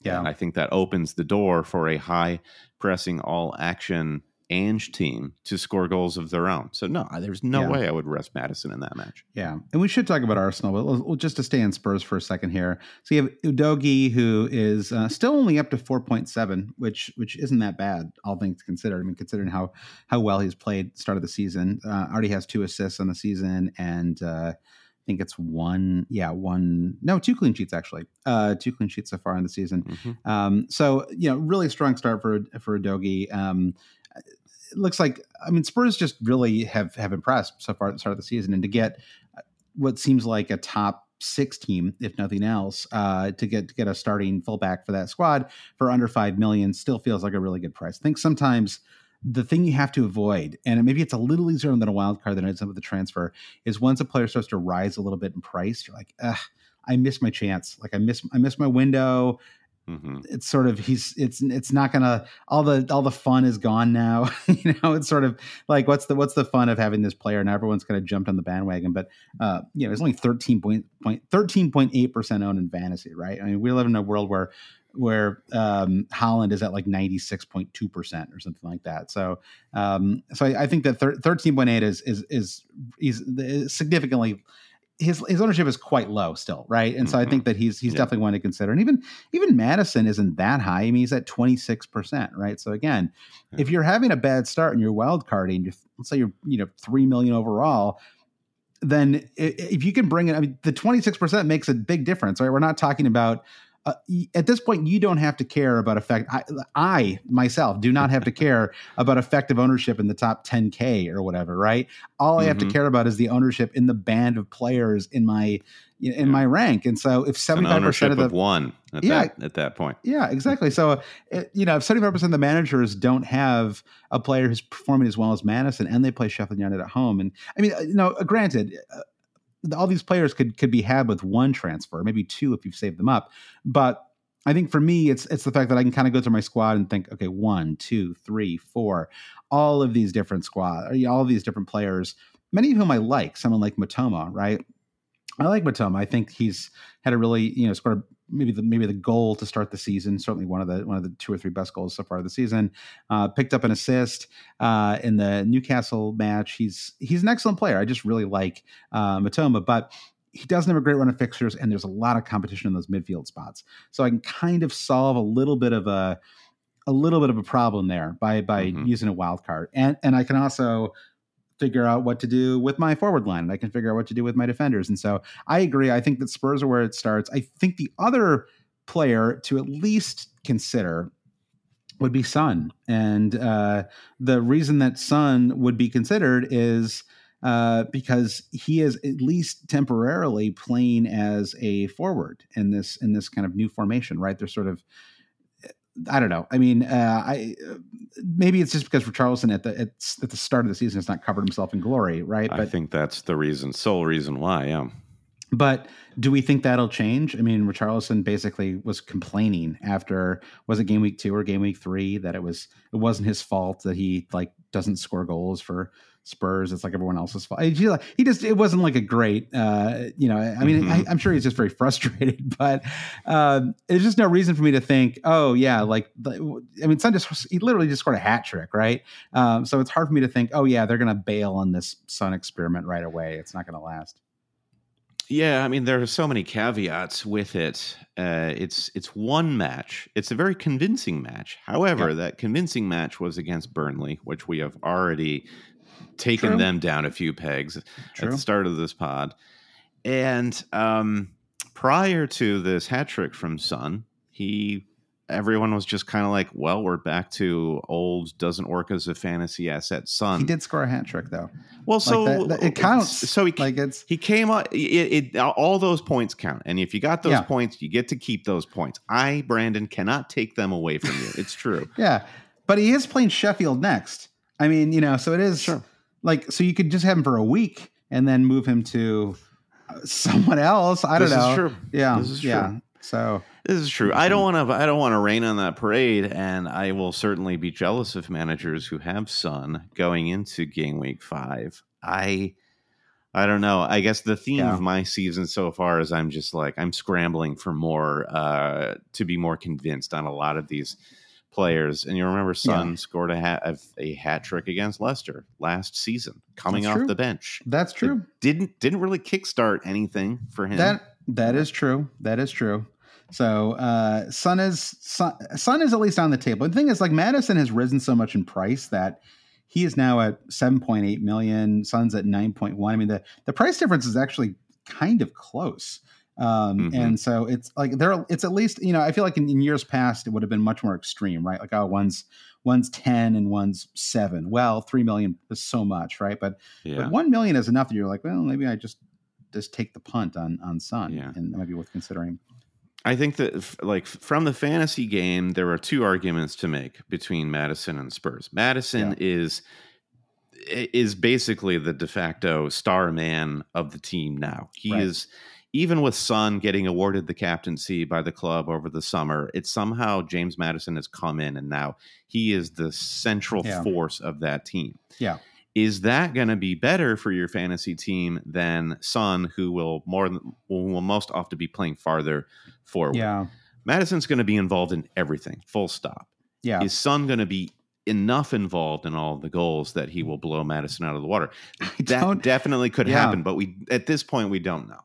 Yeah. And I think that opens the door for a high pressing all action Ange team to score goals of their own. So no, there's no Yeah. way I would rest Maddison in that match. Yeah, and we should talk about Arsenal, but we'll- just to stay in Spurs for a second here. So you have Udogie, who is uh, still only up to four point seven, which which isn't that bad, all things considered. I mean, considering how how well he's played start of the season, uh, already has two assists on the season, and uh, I think it's one, yeah, one, no, two clean sheets actually, uh, two clean sheets so far in the season. Mhm. Um, so you know, really strong start for for Udogie. Um, it looks like I mean Spurs just really have have impressed so far at the start of the season, and to get uh, what seems like a top six team, if nothing else, uh, to get to get a starting fullback for that squad for under five million still feels like a really good price. I think sometimes the thing you have to avoid, and maybe it's a little easier than a wild card than it is with the transfer, is once a player starts to rise a little bit in price, you're like, ugh, I missed my chance. Like I miss I missed my window Mhm. it's sort of he's it's it's not gonna all the all the fun is gone now you know it's sort of like what's the what's the fun of having this player? And everyone's kind of jumped on the bandwagon but uh you know it's only 13 point, point 13.8 percent owned in fantasy right? I mean we live in a world where where um Haaland is at like 96.2 percent or something like that. So um so i, I think that thir- 13.8 is is is is, is significantly his his ownership is quite low still, right? And so I Mhm. think that he's he's Yeah. definitely one to consider. And even even Maddison isn't that high. I mean, he's at twenty six percent, right? So again, if you're having a bad start and you're wild carding, let's say you're you know three million overall, then if you can bring it, I mean, the twenty six percent makes a big difference, right? We're not talking about. Uh, at this point, you don't have to care about effect. I, I myself do not have to care about effective ownership in the top 10k or whatever, right? All I have to Mhm. care about is the ownership in the band of players in my in Yeah. my rank. And so, if It's an seventy five ownership percent of the of one at Yeah. that at that point. yeah, exactly. So, it, you know, if 75% of the managers don't have a player who's performing as well as Maddison and they play Sheffield United at home. And I mean, uh, you know, granted, uh, all these players could could be had with one transfer, maybe two if you've saved them up. But I think for me, it's it's the fact that I can kind of go through my squad and think, okay, one, two, three, four, all of these different squad, all of these different players, many of whom I like. Someone like Mitoma, right? I like Mitoma. I think he's had a really, you know, scored maybe the maybe the goal to start the season. Certainly one of the one of the two or three best goals so far of the season. Uh, picked up an assist uh, in the Newcastle match. He's he's an excellent player. I just really like uh, Mitoma, but he doesn't have a great run of fixtures, and there's a lot of competition in those midfield spots. So I can kind of solve a little bit of a a little bit of a problem there by by Mhm. using a wild card, and and I can also figure out what to do with my forward line and I can figure out what to do with my defenders. And so I agree. I think that Spurs are where it starts. I think the other player to at least consider would be Son. And uh, the reason that Son would be considered is uh, because he is at least temporarily playing as a forward in this in this kind of new formation, right? They're sort of I don't know. I mean, uh, I uh, maybe it's just because Richarlison at the at, at the start of the season has not covered himself in glory, right? I think that's the reason, sole reason why. Yeah. but do we think that'll change? I mean, Richarlison basically was complaining after was it game week two or game week three that it was it wasn't his fault that he like doesn't score goals for Spurs. It's like everyone else's fault. He just, it wasn't like a great, uh, you know. I mean, I, Mhm. I'm sure he's just very frustrated, but um, there's just no reason for me to think, oh yeah, like I mean, Son just he literally just scored a hat trick, right? Um, so it's hard for me to think, oh yeah, they're going to bail on this Son experiment right away. It's not going to last. Yeah, I mean there are so many caveats with it. Uh, it's it's one match. It's a very convincing match. However, Yeah. that convincing match was against Burnley, which we have already taken True. them down a few pegs at the start of this pod. And um, prior to this hat trick from Son, he everyone was just kind of like, "Well, we're back to old doesn't work as a fantasy asset." Son. He did score a hat trick though. well, so that- that- it counts. So he Like it's he came up. It, it all those points count, and if you got those Yeah. points, you get to keep those points. I, Brandon, cannot take them away from you. It's true. yeah, but he is playing Sheffield next. I mean, you know, so it is Sure. like so you could just have him for a week and then move him to uh, someone else. I This don't is know. true. Yeah, This is yeah. So This is true. I don't want to. I don't want to rain on that parade, and I will certainly be jealous of managers who have Son going into game week five. I, I don't know. I guess the theme Yeah. of my season so far is I'm just like I'm scrambling for more uh to be more convinced on a lot of these players. And you remember Son scored a hat a hat trick against Leicester last season, coming That's off true. the bench. That's true. It didn't didn't really kickstart anything for him. That that is true. That is true. So uh Son is Son, Son is at least on the table. The thing is, like Maddison has risen so much in price that he is now at 7.8 million. Son's at 9.1. I mean, the the price difference is actually kind of close. Um, Mhm. and so it's like there it's at least, you know, I feel like in, in years past it would have been much more extreme, right? Like oh one's one's 10 and one's seven. Well, three million is so much, right? But yeah. but one million is enough that you're like, well, maybe I just just take the punt on on Son, Yeah. and that might be worth considering. I think that like from the fantasy game, there are two arguments to make between Maddison and Spurs. Maddison is is basically the de facto star man of the team now. He Right. is even with Son getting awarded the captaincy by the club over the summer, it's somehow James Maddison has come in and now he is the central Yeah. force of that team. Yeah. Is that going to be better for your fantasy team than Son, who will more than will, most often be playing farther forward? Yeah, Maddison's going to be involved in everything, full stop. yeah, Is Son going to be enough involved in all the goals that he will blow Maddison out of the water? I That definitely could Yeah. happen, but we at this point we don't know.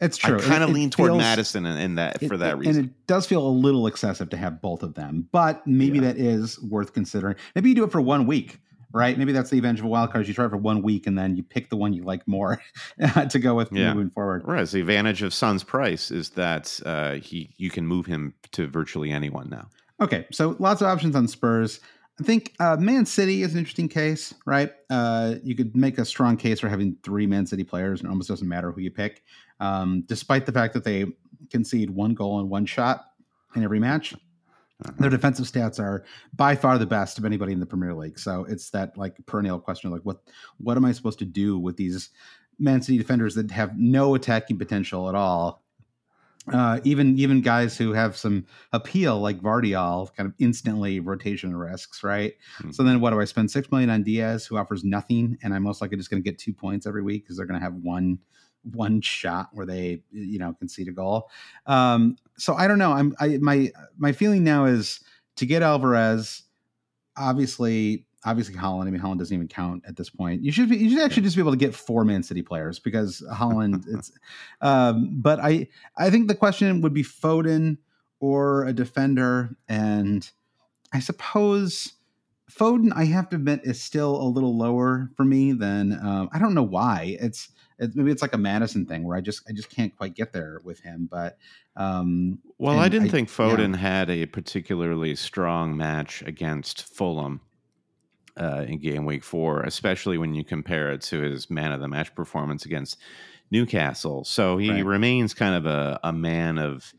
It's true. I kind of lean toward feels- Maddison in, in that it- for that it- reason. and it does feel a little excessive to have both of them, but maybe Yeah. that is worth considering. Maybe you do it for one week. Right, maybe that's the advantage of wild cards. You try it for one week, and then you pick the one you like more to go with Yeah. moving forward. Whereas the advantage of Son's price is that uh, he you can move him to virtually anyone now. Okay, so lots of options on Spurs. I think uh, Man City is an interesting case, right? Uh, you could make a strong case for having three Man City players, and it almost doesn't matter who you pick, um, despite the fact that they concede one goal and one shot in every match. Their defensive stats are by far the best of anybody in the Premier League. So it's that like perennial question, like what what am I supposed to do with these Man City defenders that have no attacking potential at all? Uh, even even guys who have some appeal like Gvardiol, kind of instantly rotation risks, right? So then what do I spend six million on Dias, who offers nothing, and I'm most likely just going to get two points every week because they're going to have one one shot where they you know concede a goal. Um, so I don't know. I'm I my my feeling now is to get Alvarez. Obviously, obviously Haaland. I mean Haaland doesn't even count at this point. You should be, you should actually just be able to get four Man City players because Haaland. it's um, but I I think the question would be Foden or a defender, and I suppose Foden. I have to admit is still a little lower for me than um, I don't know why. It's maybe it's like a Maddison thing where I just I just can't quite get there with him. But um, Well, I didn't think yeah. Foden had a particularly strong match against Fulham uh, in game week four, especially when you compare it to his man of the match performance against Newcastle. So he Right. remains kind of a, a man of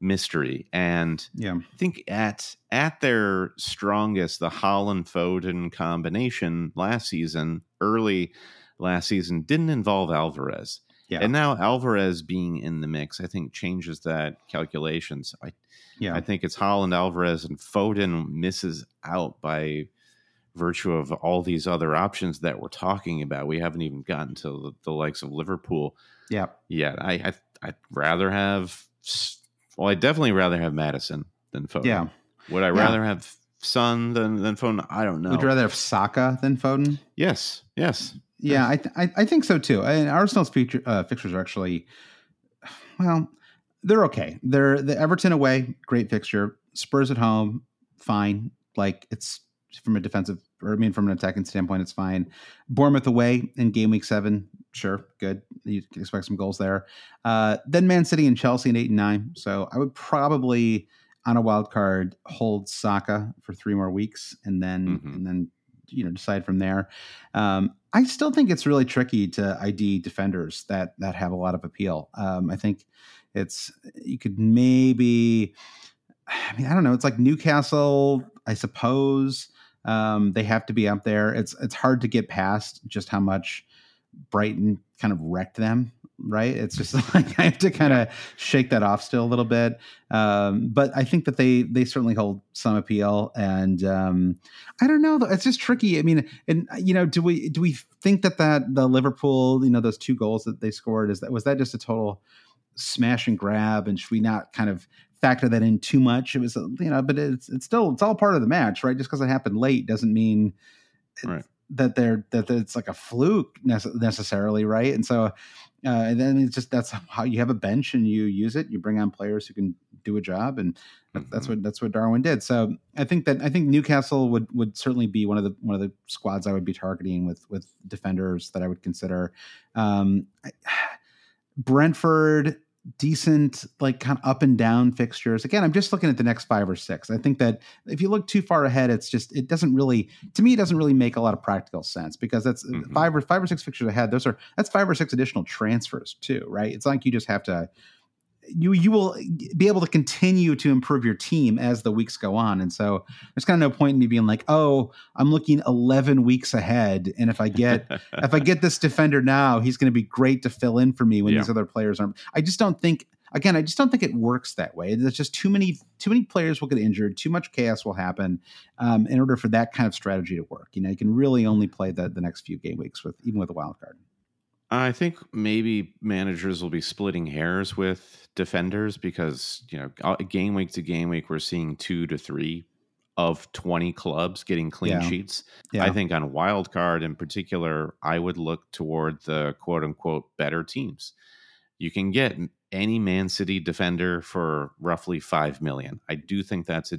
mystery. And yeah, I think at at their strongest, the Haaland Foden combination last season, early last season, didn't involve Alvarez. yeah, And now Alvarez being in the mix, I think changes that calculations. I yeah. I think it's Haaland, Alvarez, and Foden misses out by virtue of all these other options that we're talking about. We haven't even gotten to the, the likes of Liverpool yeah. yet. I, I I'd rather have well, I'd definitely rather have Maddison than Foden. Yeah. Would I Yeah. rather have Son than than Foden? I don't know. Would you rather have Saka than Foden? yes, yes. Yeah, I, th- I I think so too. And Arsenal's feature, uh, fixtures are actually, well, they're okay. They're the Everton away, great fixture. Spurs at home, fine. Like it's from a defensive, or I mean, from an attacking standpoint, it's fine. Bournemouth away in game week seven, sure, good. You can expect some goals there. Uh, then Man City and Chelsea in eight and nine. So I would probably on a wild card hold Saka for three more weeks, and then Mhm. and then you know decide from there. Um, I still think it's really tricky to ID defenders that that have a lot of appeal. Um, I think it's you could maybe. I mean, I don't know. It's like Newcastle, I suppose. Um, they have to be up there. It's it's hard to get past just how much Brighton kind of wrecked them right? It's just like I have to kind of shake that off still a little bit. Um, but I think that they they certainly hold some appeal, and um, I don't know. It's just tricky. I mean, and you know, do we do we think that that the Liverpool, you know, those two goals that they scored is that was that just a total smash and grab, and should we not kind of factor that in too much? It was, you know, but it's it's still it's all part of the match, right? Just because it happened late doesn't mean. Right that they're that it's like a fluke necessarily, right? And so uh, and then it's just that's how you have a bench and you use it. You bring on players who can do a job, and mm-hmm. that's what that's what Darwin did. So I think that I think Newcastle would would certainly be one of the one of the squads I would be targeting with with defenders that I would consider. Um, Brentford decent like kind of up and down fixtures. Again i'm just looking at the next five or six. I think that if you look too far ahead it's just it doesn't really to me it doesn't really make a lot of practical sense because that's mm-hmm. five or five or six fixtures ahead those are that's five or six additional transfers too right? It's like you just have to you you will be able to continue to improve your team as the weeks go on. And so there's kind of no point in me being like oh i'm looking 11 weeks ahead and if i get if i get this defender now he's going to be great to fill in for me when yeah. these other players aren't. I just don't think again i just don't think it works that way. There's just too many too many players will get injured too much chaos will happen um, in order for that kind of strategy to work. You know you can really only play the, the next few game weeks with even with a wild card I think maybe managers will be splitting hairs with defenders because you know uh, game week to game week we're seeing two to three of 20 clubs getting clean yeah. sheets. Yeah. I think on wild card in particular, I would look toward the quote unquote better teams. You can get any Man City defender for roughly 5 million. I do think that's a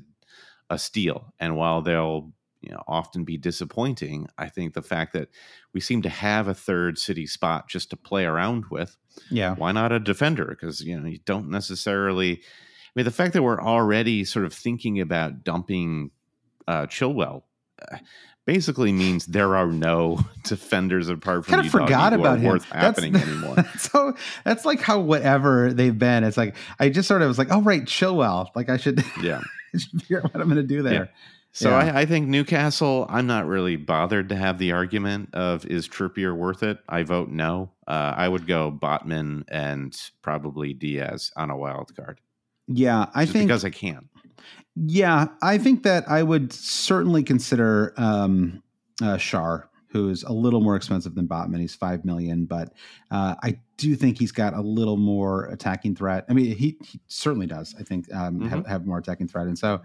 a steal. And while they'll you know often be disappointing. I think the fact that we seem to have a third city spot just to play around with. Yeah. Why not a defender? Because you know you don't necessarily. I mean, the fact that we're already sort of thinking about dumping uh, Chilwell. Uh, basically means there are no defenders apart from kind of forgot about him. worth happening that's, anymore. so that's like how whatever they've been. It's like I just sort of was like, oh right, Chilwell. Like I should, yeah, I should figure out what I'm going to do there. Yeah. So yeah. I, I, think Newcastle. I'm not really bothered to have the argument of is Trippier worth it. I vote no. Uh, I would go Botman and probably Dias on a wild card. Yeah, I think because I can. Yeah, I think that I would certainly consider um, uh, Schär who's a little more expensive than Botman. He's five million, but uh, I do think he's got a little more attacking threat. I mean, he, he certainly does. I think um, mm-hmm. have, have, more attacking threat, and so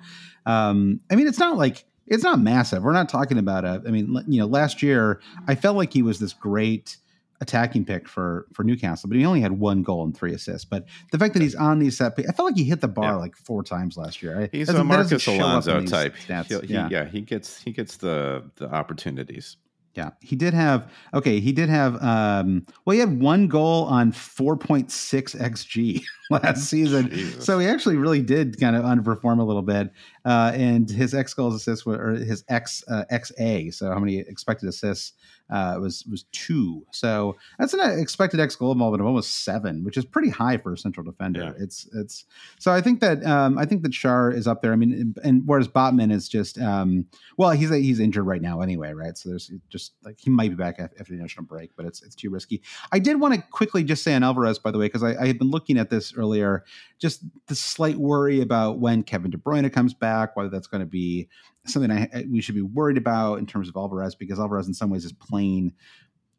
um, I mean, it's not like it's not massive. We're not talking about a. I mean, you know, last year I felt like he was this great attacking pick for for Newcastle, but he only had one goal and three assists. But the fact that he's on these set, I felt like he hit the bar yeah. like four times last year. He's a Marcos Alonso type. He, yeah. yeah, he gets he gets the the opportunities. Yeah, he did have okay. He did have um, well, he had one goal on four point six xg last season, Jesus. so he actually really did kind of underperform a little bit. Uh, and his x goals assists were or his x uh, xa, so how many expected assists uh, was was two. So that's an expected X goal involvement of almost seven, which is pretty high for a central defender. Yeah. It's it's so I think that um, I think that Schär is up there. I mean, and, and whereas Botman is just um, well, he's he's injured right now anyway, right? So there's just like he might be back after the national break, but it's it's too risky. I did want to quickly just say on Alvarez, by the way, because I, I had been looking at this earlier, just the slight worry about when Kevin De Bruyne comes back, whether that's going to be something I, we should be worried about in terms of Alvarez because Alvarez in some ways is playing.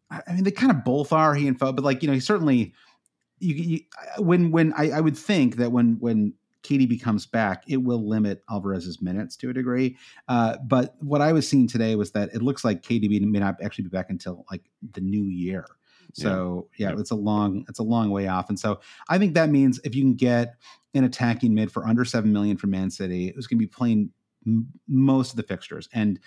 I mean, they kind of both are he and Foe, but like you know, he certainly. You, you, when when I, I would think that when when KDB comes back, it will limit Alvarez's minutes to a degree. Uh, but what I was seeing today was that it looks like KDB may not actually be back until like the new year. So yeah, yeah, it's a long it's a long way off, and so I think that means if you can get an attacking mid for under seven million from Man City, it was going to be playing most of the fixtures. And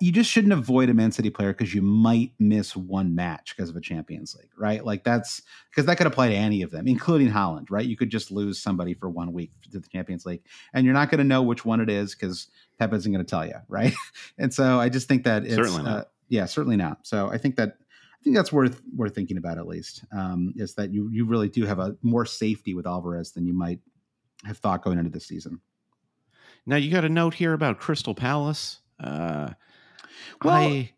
you just shouldn't avoid a Man City player because you might miss one match because of a Champions League, right? Like that's because that could apply to any of them, including Haaland, right? You could just lose somebody for one week to the Champions League, and you're not going to know which one it is because Pep isn't going to tell you, right? and so I just think that it's certainly uh, yeah, certainly not. So I think that I think that's worth worth thinking about at least. Um, is that you you really do have a more safety with Alvarez than you might have thought going into this season. Now you got a note here about Crystal Palace. Uh, well, I,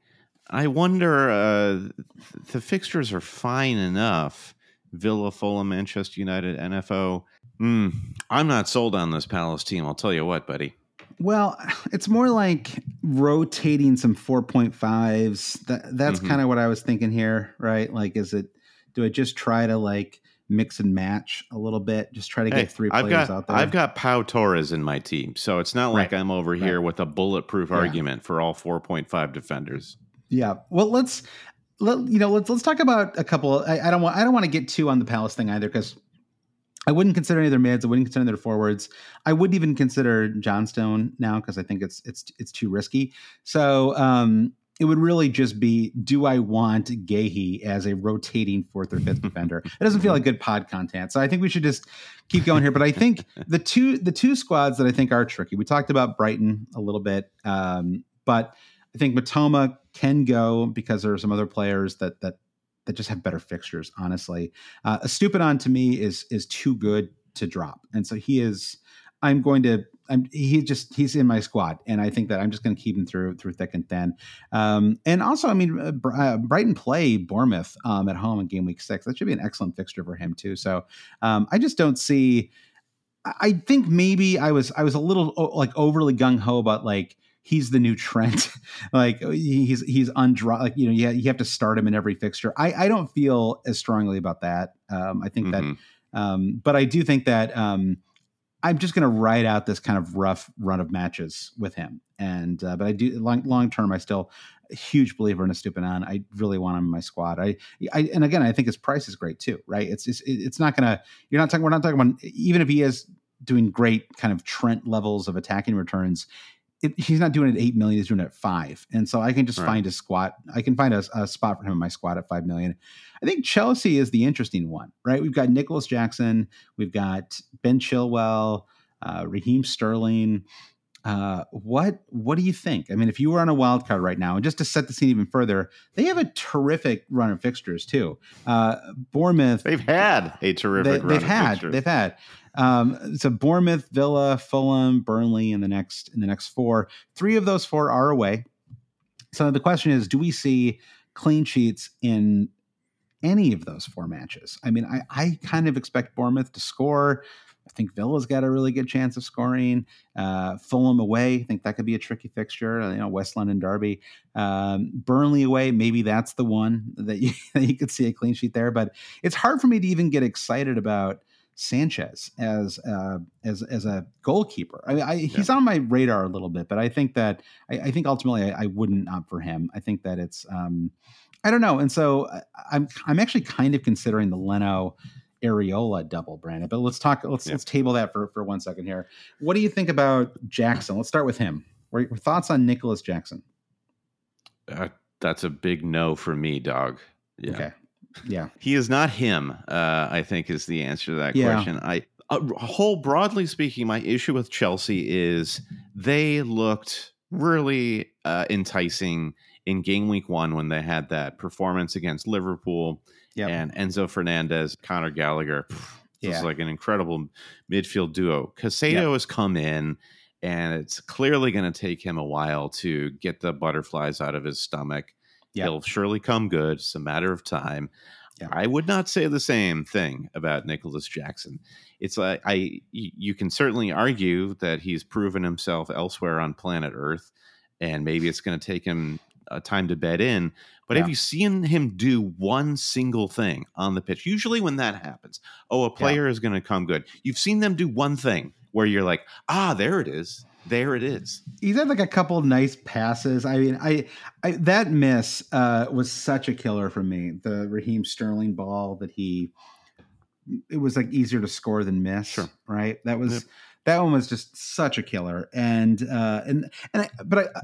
I wonder. Uh, the fixtures are fine enough. Villa, Fulham, Manchester United, NFO. Mm, I'm not sold on this Palace team. I'll tell you what, buddy. Well, it's more like rotating some 4.5s. That that's Mhm. kind of what I was thinking here, right? Like is it do I just try to like mix and match a little bit, just try to Hey, get three players I've got out there? I've got Pau Torres in my team, so it's not like Right. I'm over here with a bulletproof Yeah. argument for all 4.5 defenders. Yeah. Well, let's let you know. Let's let's talk about a couple. I, I don't want I don't want to get too on the Palace thing either because I wouldn't consider any of their mids. I wouldn't consider their forwards. I wouldn't even consider Johnstone now because I think it's it's it's too risky. So um, it would really just be: Do I want Guéhi as a rotating fourth or fifth defender? It doesn't feel like good pod content. So I think we should just keep going here. But I think the two the two squads that I think are tricky. We talked about Brighton a little bit, um, but I think Mitoma can go because there are some other players that that that just have better fixtures. Honestly, uh, Estupiñán to me is is too good to drop, and so he is. I'm going to. I'm. He just. He's in my squad, and I think that I'm just going to keep him through through thick and thin. Um, and also, I mean, uh, uh, Brighton play Bournemouth um, at home in game week six. That should be an excellent fixture for him too. So um, I just don't see. I- think maybe I was I was a little like overly gung ho about like he's the new Trent, like he's he's undra like you know you, you have to start him in every fixture. I I don't feel as strongly about that. Um, I think Mhm. that, um, but I do think that um, I'm just going to ride out this kind of rough run of matches with him. And uh, but I do long long term, I still a huge believer in Estupiñán. I really want him in my squad. I, I and again, I think his price is great too, right? It's it's, it's not gonna. You're not talking. We're not talking about even if he is doing great kind of Trent levels of attacking returns. It, he's not doing it at eight million. He's doing it at five, and so I can just Right. find a squat. I can find a, a spot for him in my squad at five million. I think Chelsea is the interesting one, right? We've got Nicolas Jackson, we've got Ben Chilwell, uh, Raheem Sterling. Uh, what what do you think? I mean, if you were on a wild card right now, and just to set the scene even further, they have a terrific run of fixtures too. Uh, Bournemouth, They've had a terrific they, of had fixtures. they've had um, so Bournemouth, Villa, Fulham, Burnley in the next in the next four. Three of those four are away. So the question is, do we see clean sheets in any of those four matches? I mean, I, I kind of expect Bournemouth to score. I think Villa's got a really good chance of scoring. Uh, Fulham away, I think that could be a tricky fixture. uh, You know, West London derby. Um, Burnley away, maybe that's the one that you, that you could see a clean sheet there. But it's hard for me to even get excited about Sanchez as uh, as as a goalkeeper. I mean, I, he's on my radar a little bit, but I think that I, I think ultimately I, I wouldn't opt for him. I think that it's um, I don't know, and so I- I'm I'm actually kind of considering the Leno Areola double, Brandon. But let's talk. Let's Yeah. let's table that for for one second here. What do you think about Jackson? Let's start with him. What are your thoughts on Nicolas Jackson? Uh, that's a big no for me, dog. Yeah. Okay, yeah, He is not him. Uh, I think is the answer to that Yeah. question. I a whole broadly speaking, my issue with Chelsea is they looked really uh, enticing in game week one when they had that performance against Liverpool yeah, and Enzo Fernandez, Conor Gallagher. This Yeah. is like an incredible midfield duo. Caicedo has come in, and it's clearly going to take him a while to get the butterflies out of his stomach. Yeah. He'll surely come good. It's a matter of time. Yeah. I would not say the same thing about Nicolas Jackson. It's like I you can certainly argue that he's proven himself elsewhere on planet Earth, and maybe it's going to take him a time to bed in. But have you seen him do one single thing on the pitch? Usually, when that happens, oh, a player is going to come good. You've seen them do one thing where you're like, ah, there it is, there it is. he's had like a couple nice passes. I mean, I, I that miss uh, was such a killer for me. The Raheem Sterling ball that he, it was like easier to score than miss. Sure. Right. That was Yep. that one was just such a killer. And uh, and and I, but I,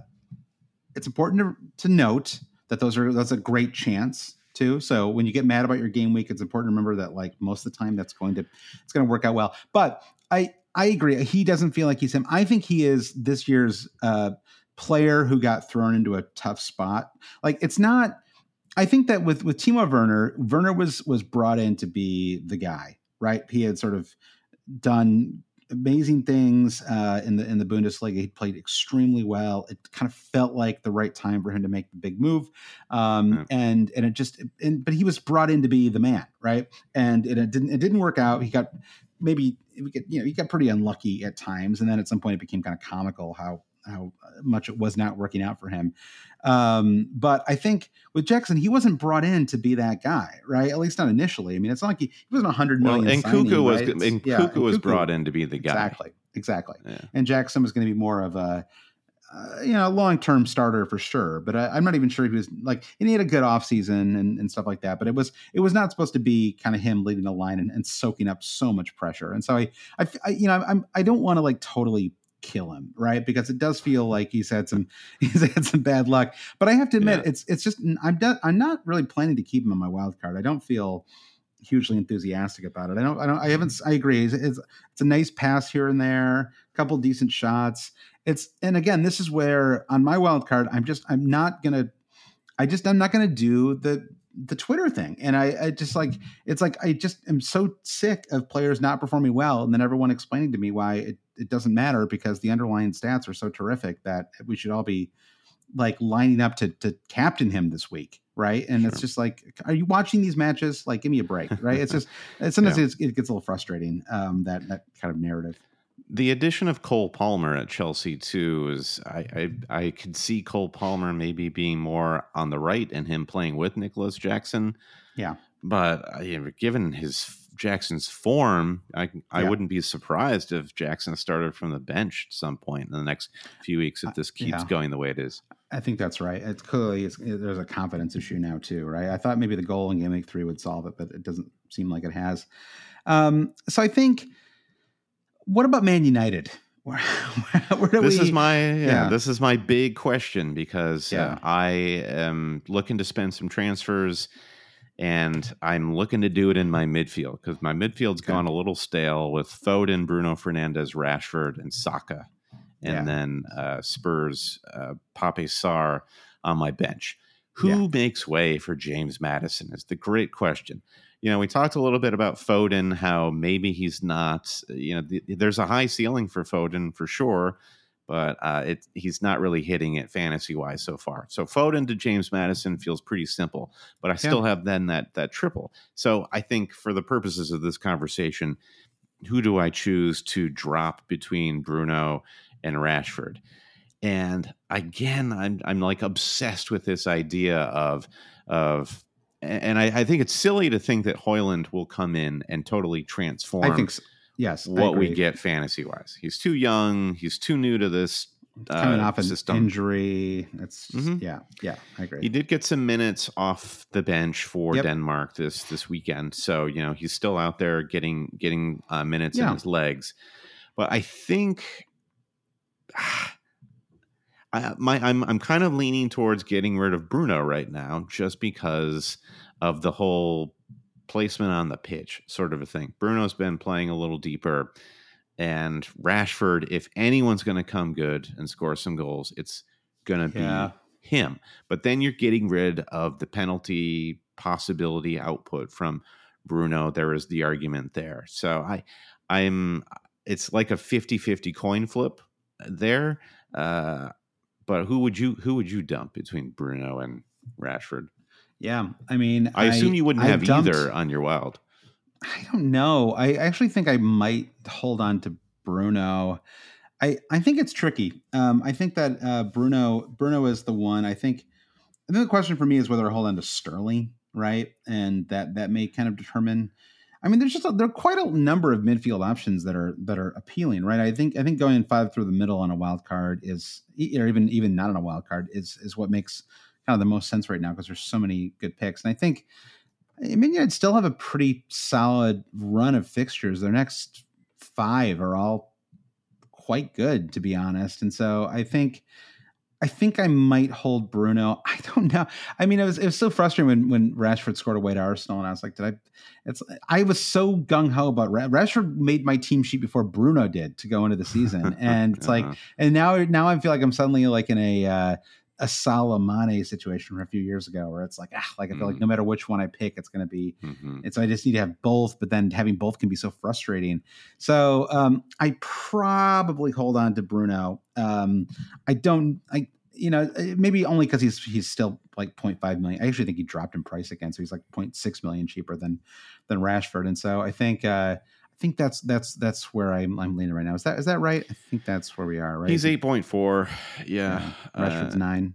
it's important to, to note that those are that's a great chance too. So when you get mad about your game week, it's important to remember that like most of the time that's going to it's going to work out well. But I I agree. He doesn't feel like he's him. I think he is this year's uh, player who got thrown into a tough spot. Like it's not. I think that with with Timo Werner, Werner was was brought in to be the guy, right? He had sort of done amazing things uh, in the in the Bundesliga. He played extremely well. It kind of felt like the right time for him to make the big move, um, Yeah. and and it just and, but he was brought in to be the man, right? And it, it didn't it didn't work out. He got maybe we get you know he got pretty unlucky at times, and then at some point it became kind of comical how how much it was not working out for him. Um, but I think with Jackson, he wasn't brought in to be that guy, right? At least not initially. I mean, it's not like he, he wasn't a hundred Well, million. and signing, Kuka was right? And yeah, Kuka and was Kuku- brought in to be the guy. Exactly, exactly. Yeah. And Jackson was going to be more of a, uh, you know, long term starter for sure. But I, I'm not even sure if he was like, and he had a good offseason and, and stuff like that. But it was it was not supposed to be kind of him leading the line and, and soaking up so much pressure. And so I, I, I you know, I'm I don't want to like totally kill him, right? Because it does feel like he's had some he's had some bad luck. But I have to admit, Yeah. it's it's just I'm I'm not really planning to keep him on my wild card. I don't feel hugely enthusiastic about it. I don't I don't I haven't mm. I agree. It's it's, it's a nice pass here and there, a couple decent shots. It's and again, this is where on my wild card, I'm just I'm not gonna I just I'm not gonna do the the Twitter thing. And I, I just like it's like I just am so sick of players not performing well and then everyone explaining to me why it, it doesn't matter because the underlying stats are so terrific that we should all be like lining up to to captain him this week. Right. And it's just like, are you watching these matches? Like, give me a break. Right. It's just it's, sometimes Yeah. it's, it gets a little frustrating, um, that that kind of narrative. The addition of Cole Palmer at Chelsea too is I, I I could see Cole Palmer maybe being more on the right and him playing with Nicolas Jackson. Yeah. But uh, you know, given his Jackson's form, I I Yeah. wouldn't be surprised if Jackson started from the bench at some point in the next few weeks if this keeps yeah. going the way it is. I think that's right. It's clearly it's, there's a confidence issue now too, right? I thought maybe the goal in game week three would solve it, but it doesn't seem like it has. Um, so I think, what about Man United? Where, where do this we? is my yeah, yeah. this is my big question because Yeah. uh, I am looking to spend some transfers and I'm looking to do it in my midfield because my midfield's Okay. gone a little stale with Foden, Bruno Fernandes, Rashford, and Saka, and Yeah. then uh, Spurs, uh, Pape Sarr on my bench. Who Yeah. makes way for James Maddison is the great question. You know, we talked a little bit about Foden, how maybe he's not, you know, th- there's a high ceiling for Foden for sure, but uh, it, he's not really hitting it fantasy wise so far. So Foden to James Maddison feels pretty simple, but I still have then that that triple. So I think for the purposes of this conversation, who do I choose to drop between Bruno and Rashford? And again, I'm I'm like obsessed with this idea of of and I, I think it's silly to think that Højlund will come in and totally transform I think so. yes. I what we get fantasy wise. He's too young. He's too new to this coming uh, off an system. injury. It's just- Mhm. yeah, yeah. I agree. He did get some minutes off the bench for Yep. Denmark this this weekend, so you know he's still out there getting getting uh, minutes in his legs. But I think I, my I'm I'm kind of leaning towards getting rid of Bruno right now, just because of the whole placement on the pitch sort of a thing. Bruno's been playing a little deeper, and Rashford, if anyone's going to come good and score some goals, it's going to be him. But then you're getting rid of the penalty possibility output from Bruno. There is the argument there. So I I'm it's like a 50-50 coin flip there. Uh, but who would you who would you dump between Bruno and Rashford? yeah, I mean, I, assume you wouldn't I have dumped- either on your wild. I don't know. I actually think I might hold on to Bruno. I I think it's tricky. Um, I think that uh, Bruno Bruno is the one. I think. I think the question for me is whether I hold on to Sterling, right? And that that may kind of determine. I mean, there's just a, there are quite a number of midfield options that are that are appealing, right? I think I think going five through the middle on a wild card is, or even even not on a wild card is is what makes kind of the most sense right now because there's so many good picks, and I think. I mean, I'd still have a pretty solid run of fixtures. Their next five are all quite good, to be honest. And so I think, I think I might hold Bruno. I don't know. I mean, it was it was so frustrating when when Rashford scored away to Arsenal, and I was like, did I? It's I was so gung ho about Ra- Rashford made my team sheet before Bruno did to go into the season, and it's like, and now now I feel like I'm suddenly like in a uh, a Salah Mane situation from a few years ago, where it's like, ah, like I feel like no matter which one I pick, it's going to be. Mhm. It's I just need to have both, but then having both can be so frustrating. So um, I probably hold on to Bruno. Um, I don't. I you know eh, maybe only because he's he's still like 0.5 million. I actually think he dropped in price again, so he's like 0.6 million cheaper than than Rashford. And so I think uh, think that's that's that's where I'm I'm leaning right now. Is that is that right? I think that's where we are. Right? He's eight point four. Yeah, Rashford's uh, nine.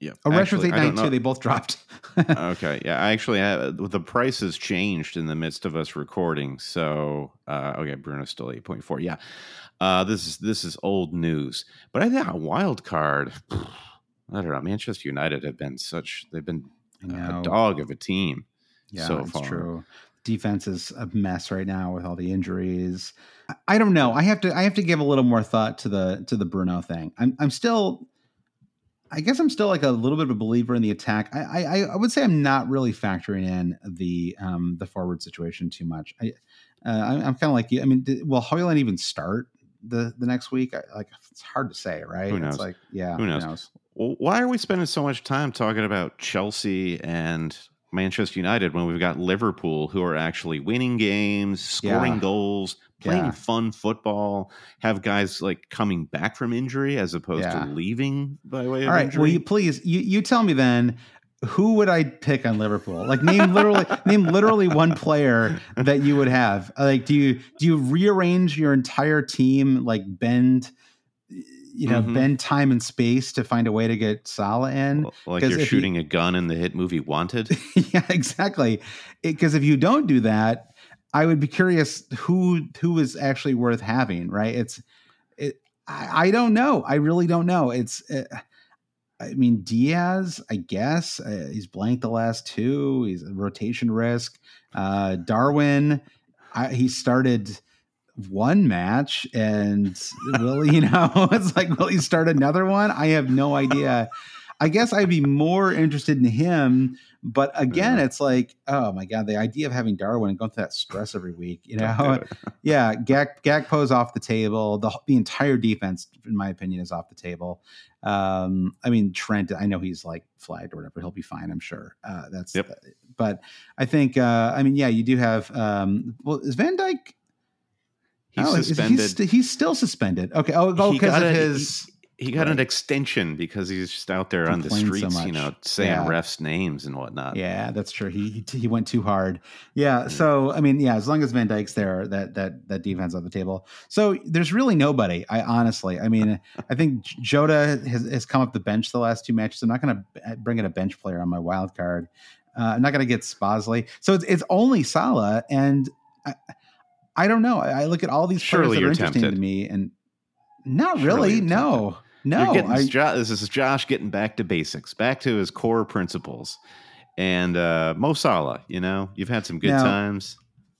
Yeah, Oh, Rashford's Actually, eight nine too. They both dropped. okay, yeah, I actually have the price has changed in the midst of us recording. So, uh, okay, Bruno's still eight point four. Yeah, uh, this is this is old news, but I think a wild card. I don't know. Manchester United have been such they've been a dog of a team. Yeah, so it's far. true. Defense is a mess right now with all the injuries. I- don't know. I have to. I have to give a little more thought to the to the Bruno thing. I'm. I'm still. I guess I'm still like a little bit of a believer in the attack. I. I, I would say I'm not really factoring in the um the forward situation too much. I. Uh, I'm, kind of like you. I mean, did, will Højlund even start the the next week? I, like it's hard to say, right? Who It's knows? like yeah, Who knows? Well, why are we spending so much time talking about Chelsea and Manchester United when we've got Liverpool who are actually winning games, scoring Yeah. goals, playing Yeah. fun football, have guys like coming back from injury as opposed Yeah. to leaving by way of All right. injury? Will you please you, you tell me then who would I pick on Liverpool? Like name literally name literally one player that you would have. Like do you do you rearrange your entire team like bend you know Mhm. bend time and space to find a way to get Salah in? like you're if you- shooting a gun in the hit movie Wanted? yeah, exactly. Because if you don't do that, I would be curious who who is actually worth having. Right? It's it. I, I don't know. I really don't know. It's. Uh, I mean, Diaz. I guess uh, he's blanked the last two. He's a rotation risk. Uh, Darwin. I, he started one match and will you know? It's like will he start another one? I have no idea. I guess i'd be more interested in him but again it's like oh my god the idea of having darwin and going through that stress every week you know? yeah Gak, Gakpo's off the table. The, the entire defense in my opinion is off the table. Um i mean trent i know he's like flagged or whatever. He'll be fine i'm sure. Uh that's Yep. but i think uh i mean yeah you do have um well is van Dijk He's Oh, suspended. He's, st- he's still suspended. Okay. Oh, oh because got of his. he got an extension because he's just out there on the Complained so streets, you know, saying Yeah. refs' names and whatnot. Yeah, that's true. He he he went too hard. Yeah. Hmm. So I mean, yeah, as long as Van Dijk's there, that that that defense on the table. So there's really nobody. I honestly, I mean, I think Jota has, has come up the bench the last two matches. I'm not going to uh, bring in a bench player on my wild card. Uh, I'm not going to get Szoboszlai. So it's it's only Salah, and I, I don't know. I, I look at all these Surely players that are interesting tempted. to me, and not really. No, no. You're getting I- Jo- this is Josh getting back to basics, back to his core principles. And uh, Mo Salah, you know, you've had some good Now- times.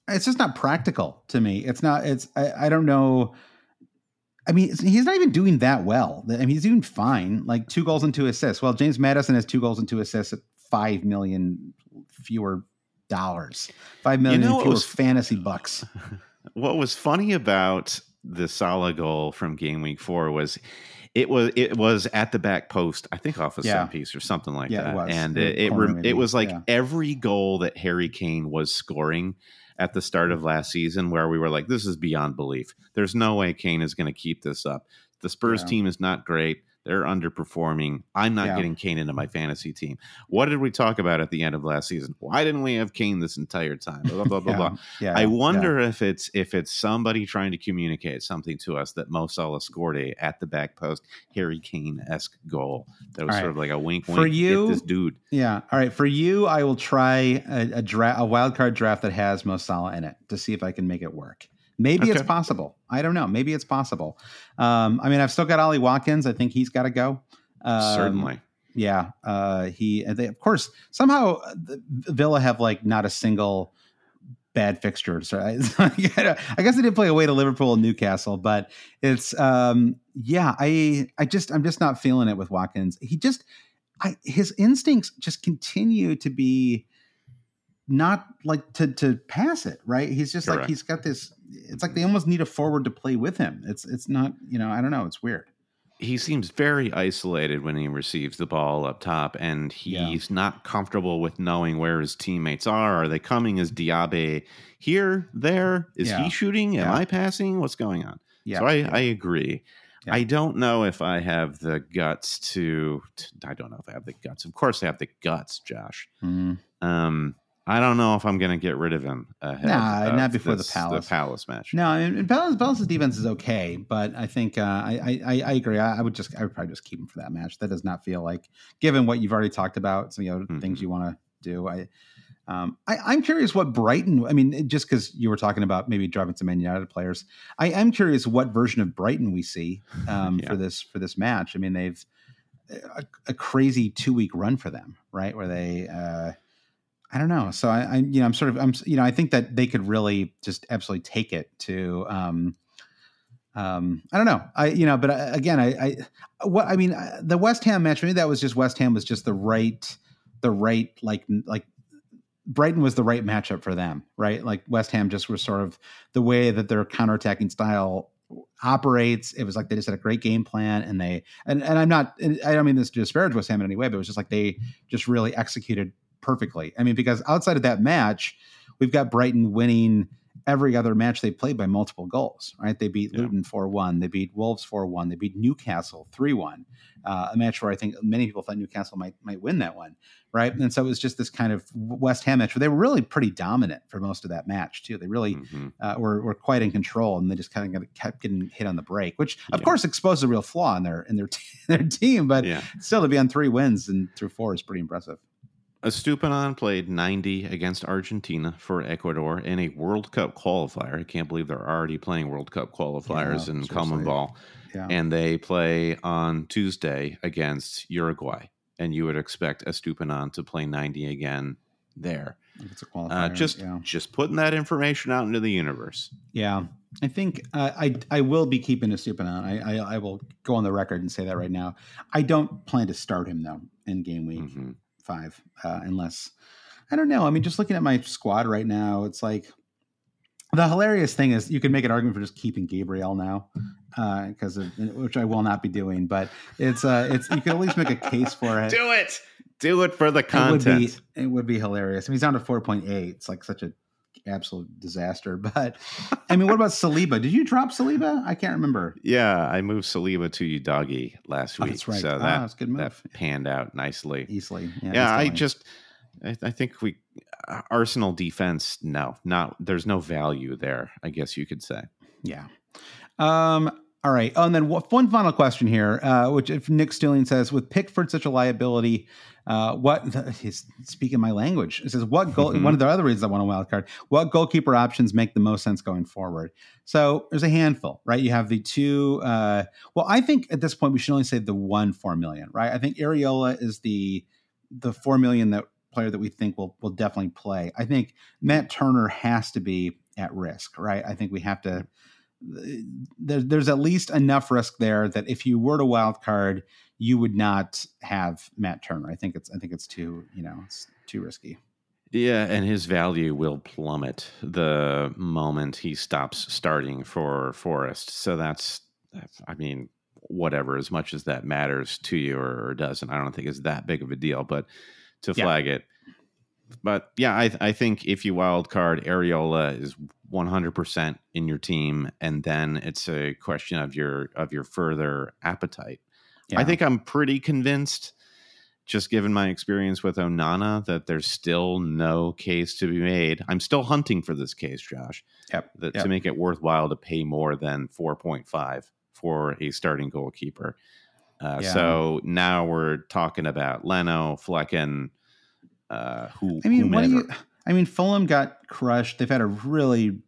it's just not practical to me. It's not. It's I, I don't know. I mean, he's not even doing that well. I mean, he's doing fine, like two goals and two assists. Well, James Maddison has two goals and two assists at five million fewer dollars, five million know fewer was- fantasy bucks. What was funny about the Salah goal from game week four was it was it was at the back post, I think off a Yeah. set piece or something like Yeah, that. was. And it it, it was like Yeah. every goal that Harry Kane was scoring at the start of last season where we were like, this is beyond belief. There's no way Kane is going to keep this up. The Spurs team is not great. They're underperforming. I'm not Yeah. getting Kane into my fantasy team. What did we talk about at the end of last season? Why didn't we have Kane this entire time? Blah blah blah yeah, blah. yeah, I wonder if it's if it's somebody trying to communicate something to us that Mo Salah scored a at the back post Harry Kane esque goal. That was All sort of like a wink, wink. For you- this dude. Yeah. All right. For you, I will try a, a draft, a wild card draft that has Mo Salah in it to see if I can make it work. Maybe it's possible. I don't know. Maybe it's possible. Um, I mean, I've still got Ollie Watkins. I think he's got to go. Um, Certainly. Yeah. Uh, he, they, of course, somehow uh, the- Villa have like not a single bad fixture. So I, I guess they did play away to Liverpool and Newcastle, but it's, um, yeah, I, I just, I'm just not feeling it with Watkins. He just, I, his instincts just continue to be not like to to pass it right he's just like he's got this it's like they almost need a forward to play with him it's it's not you know i don't know it's weird he seems very isolated when he receives the ball up top, and he's not comfortable with knowing where his teammates are. Are they coming? Is Diaby here? There? Is Yeah. he shooting? Am Yeah. I passing? What's going on? Yeah, so I, yeah. I agree. Yeah. I don't know if I have the guts to. I don't know if I have the guts. Of course, I have the guts, Josh. Mm. Um, I don't know if I'm going to get rid of him ahead. Nah, not before the Palace. The Palace match. No, I mean, Palace, Palace's defense is okay, but I think uh, I, I I agree. I, I would just I would probably just keep him for that match. That does not feel like, given what you've already talked about, some of the other things you want to do. I, um, I I'm curious what Brighton. I mean, just because you were talking about maybe driving some Man United players, I am curious what version of Brighton we see um, Yeah. for this for this match. I mean, they've a, a crazy two week run for them, right? Where they. Uh, I don't know. So I, I, you know, I'm sort of, I'm, you know, I think that they could really just absolutely take it to, um, um, I don't know. I, you know, but I, again, I, I, what I mean, uh, the West Ham match, maybe that was just West Ham was just the right, the right, like, like Brighton was the right matchup for them, right? Like West Ham just was sort of the way that their counterattacking style operates. It was like they just had a great game plan, and they and and I'm not, I don't mean this to disparage West Ham in any way, but it was just like they just really executed perfectly. I mean, because outside of that match, we've got Brighton winning every other match they played by multiple goals, right? They beat Yeah. Luton 4 1, they beat Wolves 4 1, they beat Newcastle 3 1, uh, a match where I think many people thought Newcastle might might win that one, right? And so it was just this kind of West Ham match where they were really pretty dominant for most of that match, too. They really Mhm. uh, were, were quite in control, and they just kind of kept getting hit on the break, which of Yeah. course exposed a real flaw in their in their, their team. But Yeah. still, to be on three wins and through four is pretty impressive. Estupiñán played 90 against Argentina for Ecuador in a World Cup qualifier. I can't believe they're already playing World Cup qualifiers Yeah, in CONMEBOL. Yeah, And they play on Tuesday against Uruguay. And you would expect Estupiñán to play 90 again there. it's a qualifier. Uh, just yeah. just putting that information out into the universe. Yeah, I think uh, I I will be keeping Estupiñán. I, I I will go on the record and say that right now. I don't plan to start him though in game week Mhm. Five uh, unless I don't know. I mean, just looking at my squad right now, it's like the hilarious thing is you can make an argument for just keeping Gabriel now because of which I will not be doing, but it's uh it's you can at least make a case for it. Do it. Do it for the It would be content. it would be hilarious. I mean, he's down to four point eight. It's like such a absolute disaster. But I mean, what about Saliba? Did you drop Saliba? I can't remember. Yeah, I moved Saliba to Udogie last Oh, week. that's right. So Ah, that, that's a good that move. panned out nicely. Easily. yeah, I just I, I think we uh, Arsenal defense. No, not there's no value there. I guess you could say. Yeah. Um. All right. Oh, and then one one final question here, uh, which if Nick Stilling says, with Pickford such a liability, uh, what he's speaking my language. It says, what goal? Mhm. One of the other reasons I want a wild card. What goalkeeper options make the most sense going forward? So there's a handful, right? You have the two. Uh, well, I think at this point we should only say the one four million, right? I think Areola is the the four million that player that we think will will definitely play. I think Matt Turner has to be at risk, right? I think we have to. There, there's at least enough risk there that if you were to wild card, you would not have Matt Turner. I think it's I think it's too you know it's too risky. Yeah, and his value will plummet the moment he stops starting for Forest. So that's, I mean, whatever. As much as that matters to you or, or doesn't, I don't think it's that big of a deal. But to Yeah. flag it, but yeah, I, I think if you wild card Areola is 100% in your team, and then it's a question of your of your further appetite. I think I'm pretty convinced, just given my experience with Onana, that there's still no case to be made. I'm still hunting for this case, Josh, Yep. that Yep. to make it worthwhile to pay more than 4.5 for a starting goalkeeper. Uh, Yeah. So now we're talking about Leno, Flekken, uh, who I mean, what do you? I mean, Fulham got crushed. They've had a really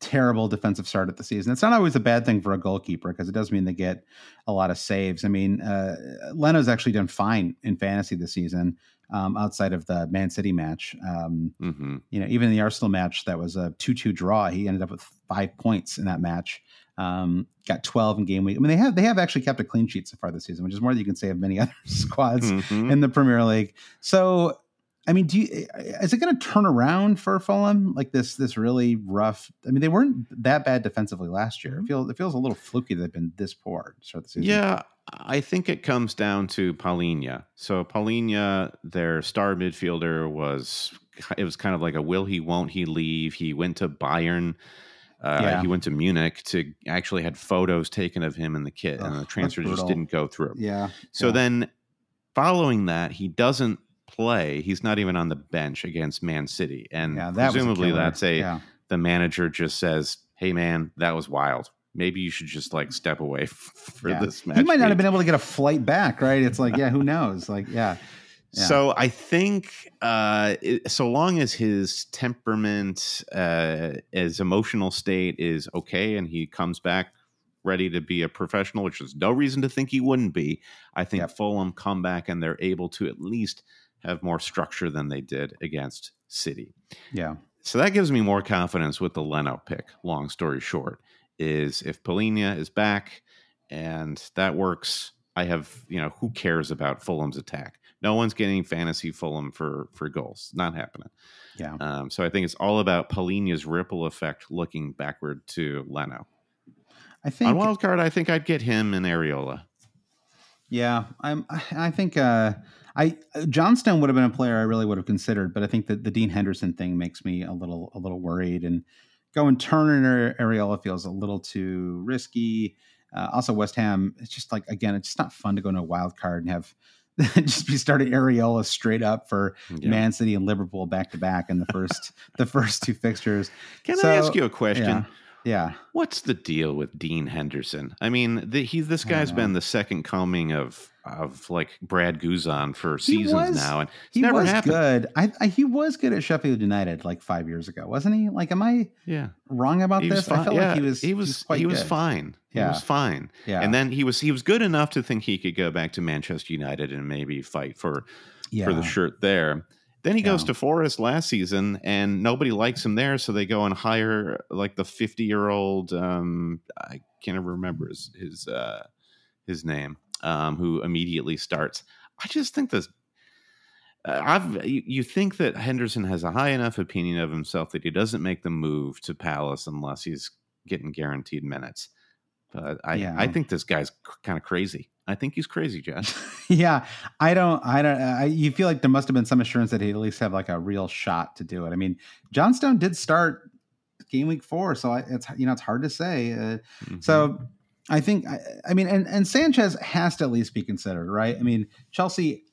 terrible defensive start at the season. It's not always a bad thing for a goalkeeper because it does mean they get a lot of saves. I mean, uh, Leno's actually done fine in fantasy this season, um, outside of the Man City match. Um, Mhm. you know, even in the Arsenal match that was a two-two draw, he ended up with five points in that match. Um, got twelve in game week. I mean, they have they have actually kept a clean sheet so far this season, which is more than you can say of many other squads Mhm. in the Premier League. So I mean, do you, eh, eh, is it going to turn around for Fulham like this? This really rough. I mean, they weren't that bad defensively last year. It mm-hmm. feels it feels a little fluky. They've been this poor to start the season. Yeah, I think it comes down to Palhinha. So Palhinha, their star midfielder, was it was kind of like a will he won't he leave. He went to Bayern. Uh, Yeah. He went to Munich to actually had photos taken of him in the kit, and the transfer just didn't go through. yeah. So yeah. then, following that, he doesn't play. He's not even on the bench against Man City, and yeah, that was a presumably that's a yeah. the manager just says, "Hey, man, that was wild. Maybe you should just like step away for Yeah. this match." He might not have been able to get a flight back, right? It's like, yeah, who knows? Like, yeah. So I think uh, it, so long as his temperament, uh, his emotional state is okay, and he comes back ready to be a professional, which there's no reason to think he wouldn't be. I think Yep. Fulham come back and they're able to at least have more structure than they did against City. yeah, So that gives me more confidence with the Leno pick. Long story short, is if Palhinha is back and that works, I have you know who cares about Fulham's attack? No one's getting fantasy Fulham for for goals. Not happening. yeah. Um, so I think it's all about Palhinha's ripple effect looking backward to Leno. I think On wild card, I think I'd get him and Areola. Yeah, I'm. I think uh, I Johnstone would have been a player I really would have considered, but I think that the Dean Henderson thing makes me a little a little worried. And going Turner and Areola feels a little too risky. Uh, also, West Ham. It's just like again, it's just not fun to go into a wild card and have just be starting Areola straight up for Yeah. Man City and Liverpool back to back in the first the first two fixtures. Can So, I ask you a question? Yeah, yeah. What's the deal with Dean Henderson? I mean, the, he's this guy's been the second coming of of like Brad Guzan for seasons was- now, and He never was happened. good. I, I he was good at Sheffield United like five years ago, wasn't he? Like, am I Yeah, wrong about he was this? I felt yeah, like he was. he was he was fine. He was fine. Yeah, And then he was he was good enough to think he could go back to Manchester United and maybe fight for yeah. for the shirt there. Then he goes to Forest last season, and nobody likes him there, so they go and hire like the fifty year old. Um, I can't remember his his uh, his name, um, who immediately starts. I just think this. Uh, I've you, you think that Henderson has a high enough opinion of himself that he doesn't make the move to Palace unless he's getting guaranteed minutes. But I Yeah. I think this guy's kind of crazy. I think he's crazy, Josh. yeah, I don't. I don't. I, you feel like there must have been some assurance that he'd at least have like a real shot to do it. I mean, Johnstone did start game week four, so I, it's you know it's hard to say. Uh, Mhm. So I think I, I mean, and and Sanchez has to at least be considered, right? I mean, Chelsea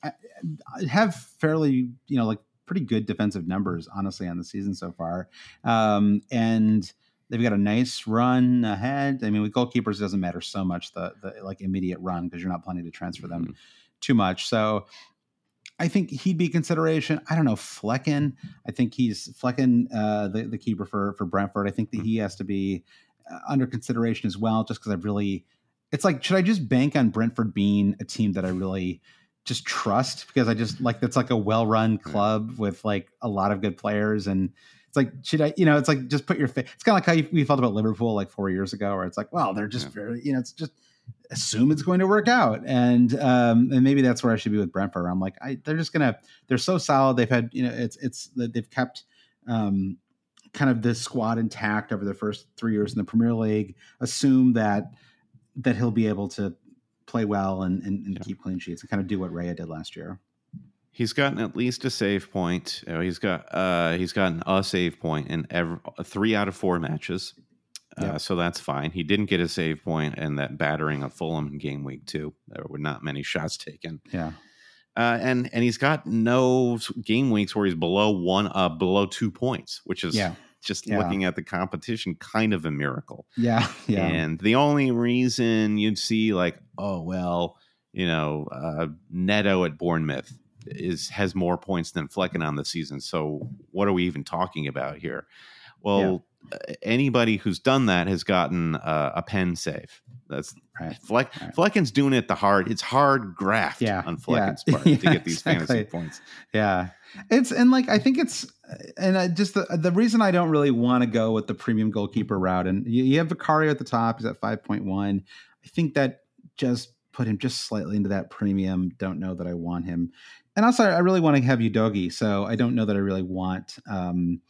have fairly, you know, like pretty good defensive numbers, honestly, on the season so far, um, and they've got a nice run ahead. I mean, with goalkeepers, it doesn't matter so much the the like immediate run because you're not planning to transfer them Mhm. too much. So. I think he'd be consideration. I don't know Flekken. I think he's Flekken, uh, the the keeper for for Brentford. I think that he has to be under consideration as well, just because I really, it's like, should I just bank on Brentford being a team that I really just trust because I just like that's like a well run club with like a lot of good players and. It's like, should I, you know, it's like just put your face. It's kind of like how you, we felt about Liverpool like four years ago, where it's like, well, they're just Yeah. very, you know, it's just assume it's going to work out. And, um, and maybe that's where I should be with Brentford. I'm like, I, they're just to, they're so solid. They've had, you know, it's, it's, they've kept, um, kind of this squad intact over the first three years in the Premier League. Assume that that he'll be able to play well and, and, and Yeah. keep clean sheets and kind of do what Raya did last year. He's gotten at least a save point. He's got uh, he's gotten a save point in every, three out of four matches, uh, Yep. so that's fine. He didn't get a save point in that battering of Fulham in game week two. There were not many shots taken, Yeah. uh, and and he's got no game weeks where he's below one uh, below two points, which is Yeah. Just Yeah. looking at the competition kind of a miracle. Yeah. Yeah. And the only reason you'd see like, oh well, you know, uh, Neto at Bournemouth is has more points than Flekken on the season. So what are we even talking about here? Well, uh, anybody who's done that has gotten uh, a pen save. That's Right. Fleck. Right. Flekken's doing it the hard. It's hard graft Yeah, on yeah. Flekken's part to get these fantasy points. Yeah. It's and like I think it's and I just the the reason I don't really want to go with the premium goalkeeper route and you, you have Vicario at the top, he's at 5.1. I think that just put him just slightly into that premium. Don't know that I want him and also I really want to have Udogie, so I don't know that I really want um,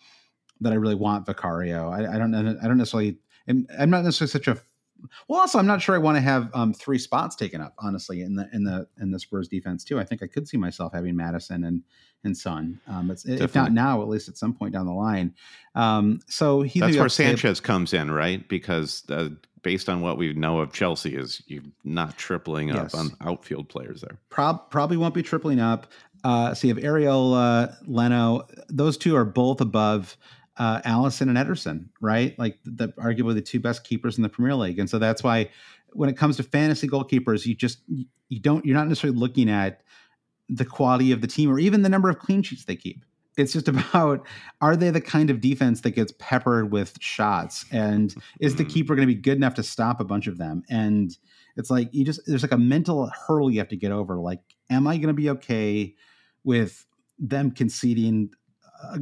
that I really want Vicario. I, I don't. I don't necessarily. I'm not necessarily such a well, also, I'm not sure I want to have um, three spots taken up. Honestly, in the in the in the Spurs defense too, I think I could see myself having Maddison and and Son. Um, it's, if not now, at least at some point down the line. Um, so he that's where Sanchez comes in, right? Because uh, based on what we know of Chelsea, is you're not tripling up yes. on outfield players there. Prob- probably won't be tripling up. Uh, so you have Areola, Leno. Those two are both above uh, Alisson and Ederson, right? Like the, arguably the two best keepers in the Premier League, and so that's why when it comes to fantasy goalkeepers, you just you don't you're not necessarily looking at the quality of the team or even the number of clean sheets they keep. It's just about are they the kind of defense that gets peppered with shots, and is the mm-hmm. keeper going to be good enough to stop a bunch of them? And it's like you just there's like a mental hurdle you have to get over. Like, am I going to be okay with them conceding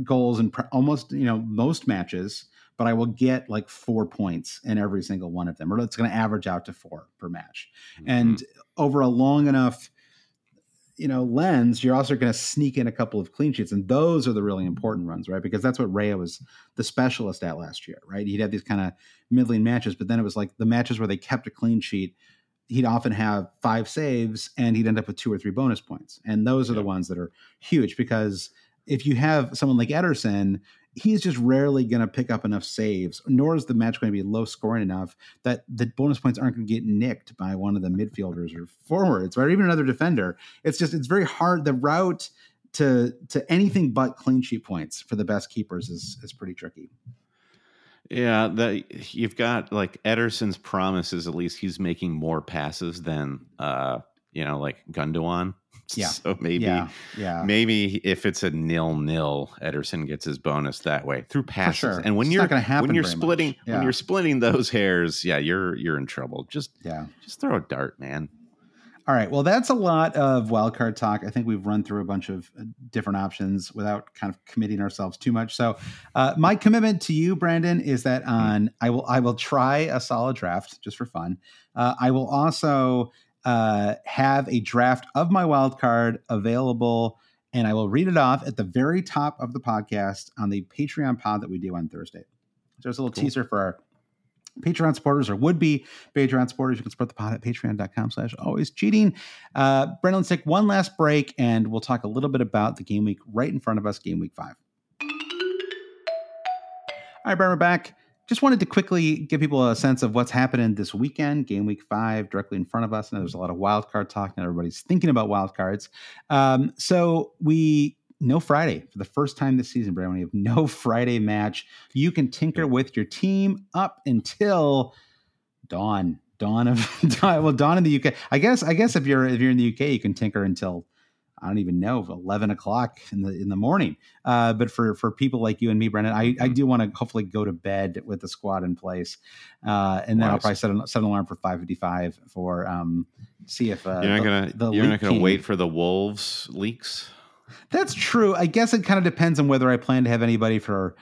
goals in pr- almost you know most matches, but I will get like four points in every single one of them, or it's going to average out to four per match. Mm-hmm. And over a long enough you know lens, you're also going to sneak in a couple of clean sheets, and those are the really important runs, right? Because that's what Raya was the specialist at last year, right? He'd have these kind of middling matches, but then it was like the matches where they kept a clean sheet. He'd often have five saves, and he'd end up with two or three bonus points, and those are yeah. the ones that are huge because if you have someone like Ederson, he's just rarely going to pick up enough saves, nor is the match going to be low scoring enough that the bonus points aren't going to get nicked by one of the midfielders or forwards, or even another defender. It's just it's very hard. The route to to anything but clean sheet points for the best keepers is is pretty tricky. Yeah, that you've got like Ederson's promises. At least he's making more passes than uh, you know, like Gundogan. Yeah. So maybe, yeah, yeah. maybe if it's a nil nil, Ederson gets his bonus that way through passes. Sure. And when it's you're when you're splitting yeah. when you're splitting those hairs, yeah, you're you're in trouble. Just yeah, just throw a dart, man. All right. Well, that's a lot of wildcard talk. I think we've run through a bunch of uh, different options without kind of committing ourselves too much. So, uh, my commitment to you, Brandon, is that on I will I will try a solid draft just for fun. Uh, I will also uh, have a draft of my wild card available, and I will read it off at the very top of the podcast on the Patreon pod that we do on Thursday. So there's a little cool. teaser for our Patreon supporters or would be Patreon supporters. You can support the pod at patreon.com slash always cheating. Uh, Brandon, let's take one last break and we'll talk a little bit about the game week right in front of us, game week five. All right, Brandon, we're back just wanted to quickly give people a sense of what's happening this weekend, game week five, directly in front of us. And there's a lot of wild card talk, and everybody's thinking about wild cards. Um, so we no Friday for the first time this season, Brandon. We have no Friday match. You can tinker with your team up until dawn. Dawn of well, dawn in the UK. I guess. I guess if you're if you're in the UK, you can tinker until I don't even know, eleven o'clock in the in the morning. Uh, but for for people like you and me, Brandon, I, I mm-hmm. do want to hopefully go to bed with the squad in place, uh, and then I'll probably set an, set an alarm for five fifty five for um, see if uh, you're not gonna the you're not gonna wait for the wolves leaks. That's true. I guess it kind of depends on whether I plan to have anybody for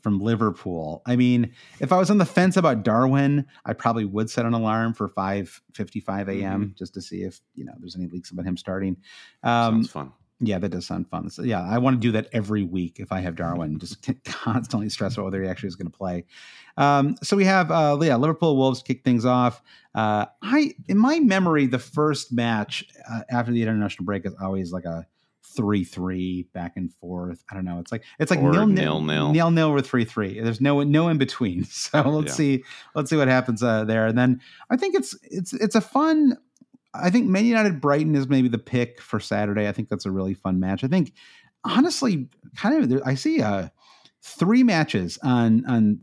from Liverpool. I mean, if I was on the fence about Darwin, I probably would set an alarm for 5:55 a.m. Mm-hmm. just to see if, you know, there's any leaks about him starting. Um, Sounds fun. Yeah, that does sound fun. So, yeah, I want to do that every week if I have Darwin, just constantly stress about whether he actually is going to play. Um, so we have, uh, yeah, Liverpool Wolves kick things off. Uh, I, in my memory, the first match uh, after the international break is always like a three three back and forth. I don't know. It's like it's like nil nil nil nil nil with three three. There's no no in between. So let's yeah. see let's see what happens uh, there. And then I think it's it's it's a fun. I think Man United Brighton is maybe the pick for Saturday. I think that's a really fun match. I think honestly, kind of I see uh three matches on on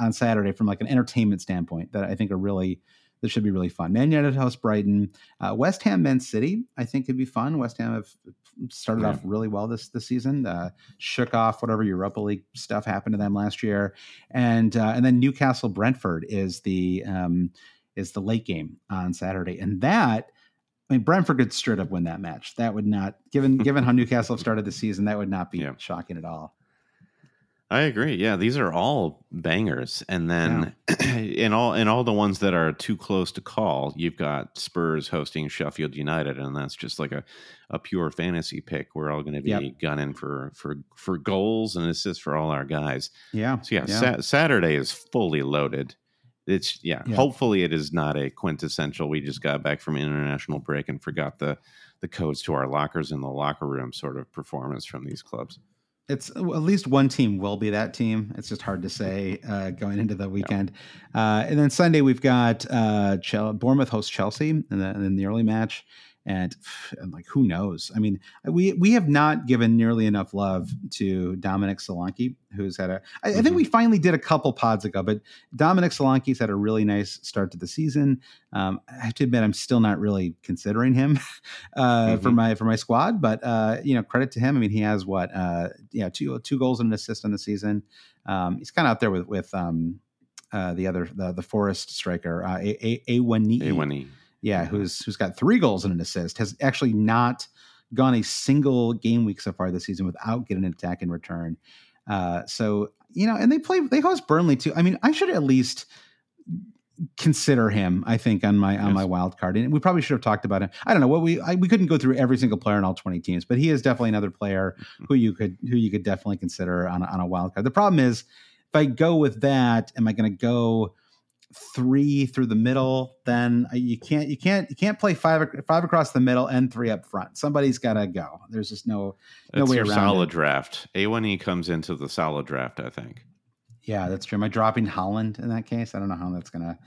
on Saturday from like an entertainment standpoint that I think are really this should be really fun. Man United host Brighton, uh, West Ham, Man City. I think could be fun. West Ham have started yeah. off really well this this season. Uh, shook off whatever Europa League stuff happened to them last year, and uh, and then Newcastle Brentford is the um, is the late game on Saturday, and that. I mean, Brentford could straight up win that match. That would not, given given how Newcastle have started the season, that would not be yeah. shocking at all. I agree. Yeah, these are all bangers, and then in all in all the ones that are too close to call, you've got Spurs hosting Sheffield United, and that's just like a, a pure fantasy pick. We're all going to be Yep. gunning for for for goals and assists for all our guys. Yeah. So yeah, Yeah. Sa- Saturday is fully loaded. It's yeah, Yeah. Hopefully, it is not a quintessential. We just got back from international break and forgot the the codes to our lockers in the locker room sort of performance from these clubs. It's at least one team will be that team. It's just hard to say uh, going into the weekend. Uh, and then Sunday we've got uh, Chel- Bournemouth host Chelsea in the, in the early match, and, and like who knows? I mean, we we have not given nearly enough love to Dominic Solanke, who's had a. I, I think we finally did a couple pods ago, but Dominic Solanke's had a really nice start to the season. Um, I have to admit, I'm still not really considering him uh, for Mhm. my for my squad, but uh, you know, credit to him. I mean, he has what, uh, yeah, two two goals and an assist on the season. Um, he's kind of up there with with um, uh, the other the the Forest striker, uh, a a a A when he yeah, who's who's got three goals and an assist, has actually not gone a single game week so far this season without getting an attack in return. Uh, so you know, and they play they host Burnley too. I mean, I should at least consider him. I think on my on Yes. my wild card, and we probably should have talked about him. I don't know what we I, we couldn't go through every single player in all twenty teams, but he is definitely another player who you could who you could definitely consider on on a wild card. The problem is if I go with that, am I going to go? Three through the middle, then uh, you can't you can't you can't play five five across the middle and three up front. Somebody's got to go. There's just no no That's way your around solid it. draft. Awoniyi comes into the solid draft, I think. Yeah, that's true. Am I dropping Haaland in that case? I don't know how that's gonna.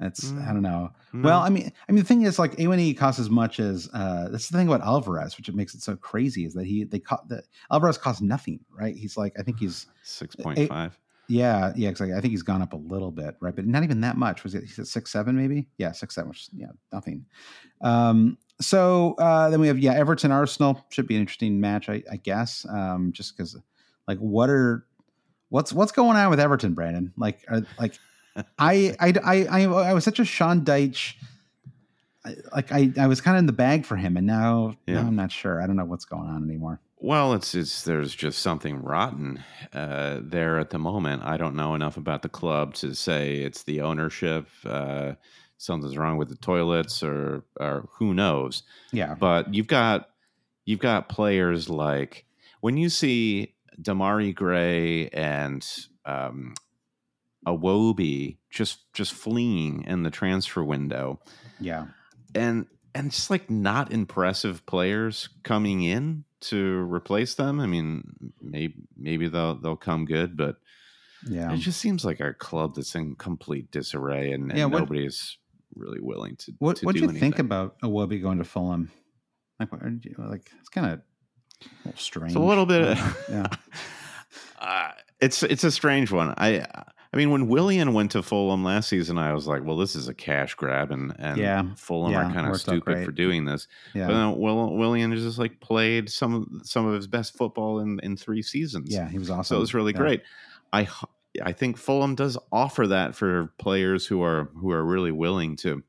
That's I don't know. No. Well, I mean, I mean, the thing is, like Awoniyi costs as much as uh, that's the thing about Alvarez, which it makes it so crazy, is that he they co- that Alvarez costs nothing, right? He's like, I think he's 6.5. Yeah, yeah, exactly. I think he's gone up a little bit, right? But not even that much. Was it? He's at six seven, maybe? Yeah, six seven. Which, yeah, nothing. Um, so uh, then we have yeah, Everton Arsenal should be an interesting match, I, I guess. Um, just because, like, what are what's what's going on with Everton, Brandon? Like, are, like I, I I I I was such a Sean Dyche. Like I, I was kind of in the bag for him, and now, Yeah. now I'm not sure. I don't know what's going on anymore. Well, it's it's there's just something rotten uh, there at the moment. I don't know enough about the club to say it's the ownership. Uh, something's wrong with the toilets, or or who knows. Yeah, But you've got you've got players like when you see Demarai Gray and um, Iwobi just just fleeing in the transfer window, yeah, and and just like not impressive players coming in to replace them. I mean, maybe maybe they'll they'll come good, but yeah. it just seems like a club that's in complete disarray, and, and Yeah, what- nobody's really willing to. What What do do you think anything. about Iwobi going to Fulham? Like, like it's kind of strange. It's a little bit. yeah, uh, it's it's a strange one. I I mean, when Willian went to Fulham last season, I was like, well, this is a cash grab, and and Yeah. Fulham Yeah, are kind of stupid for doing this. yeah, But then Will, Willian just like played some of some of his best football in in three seasons. yeah. He was awesome. so it was really Yeah. great. I think Fulham does offer that for players who are who are really willing to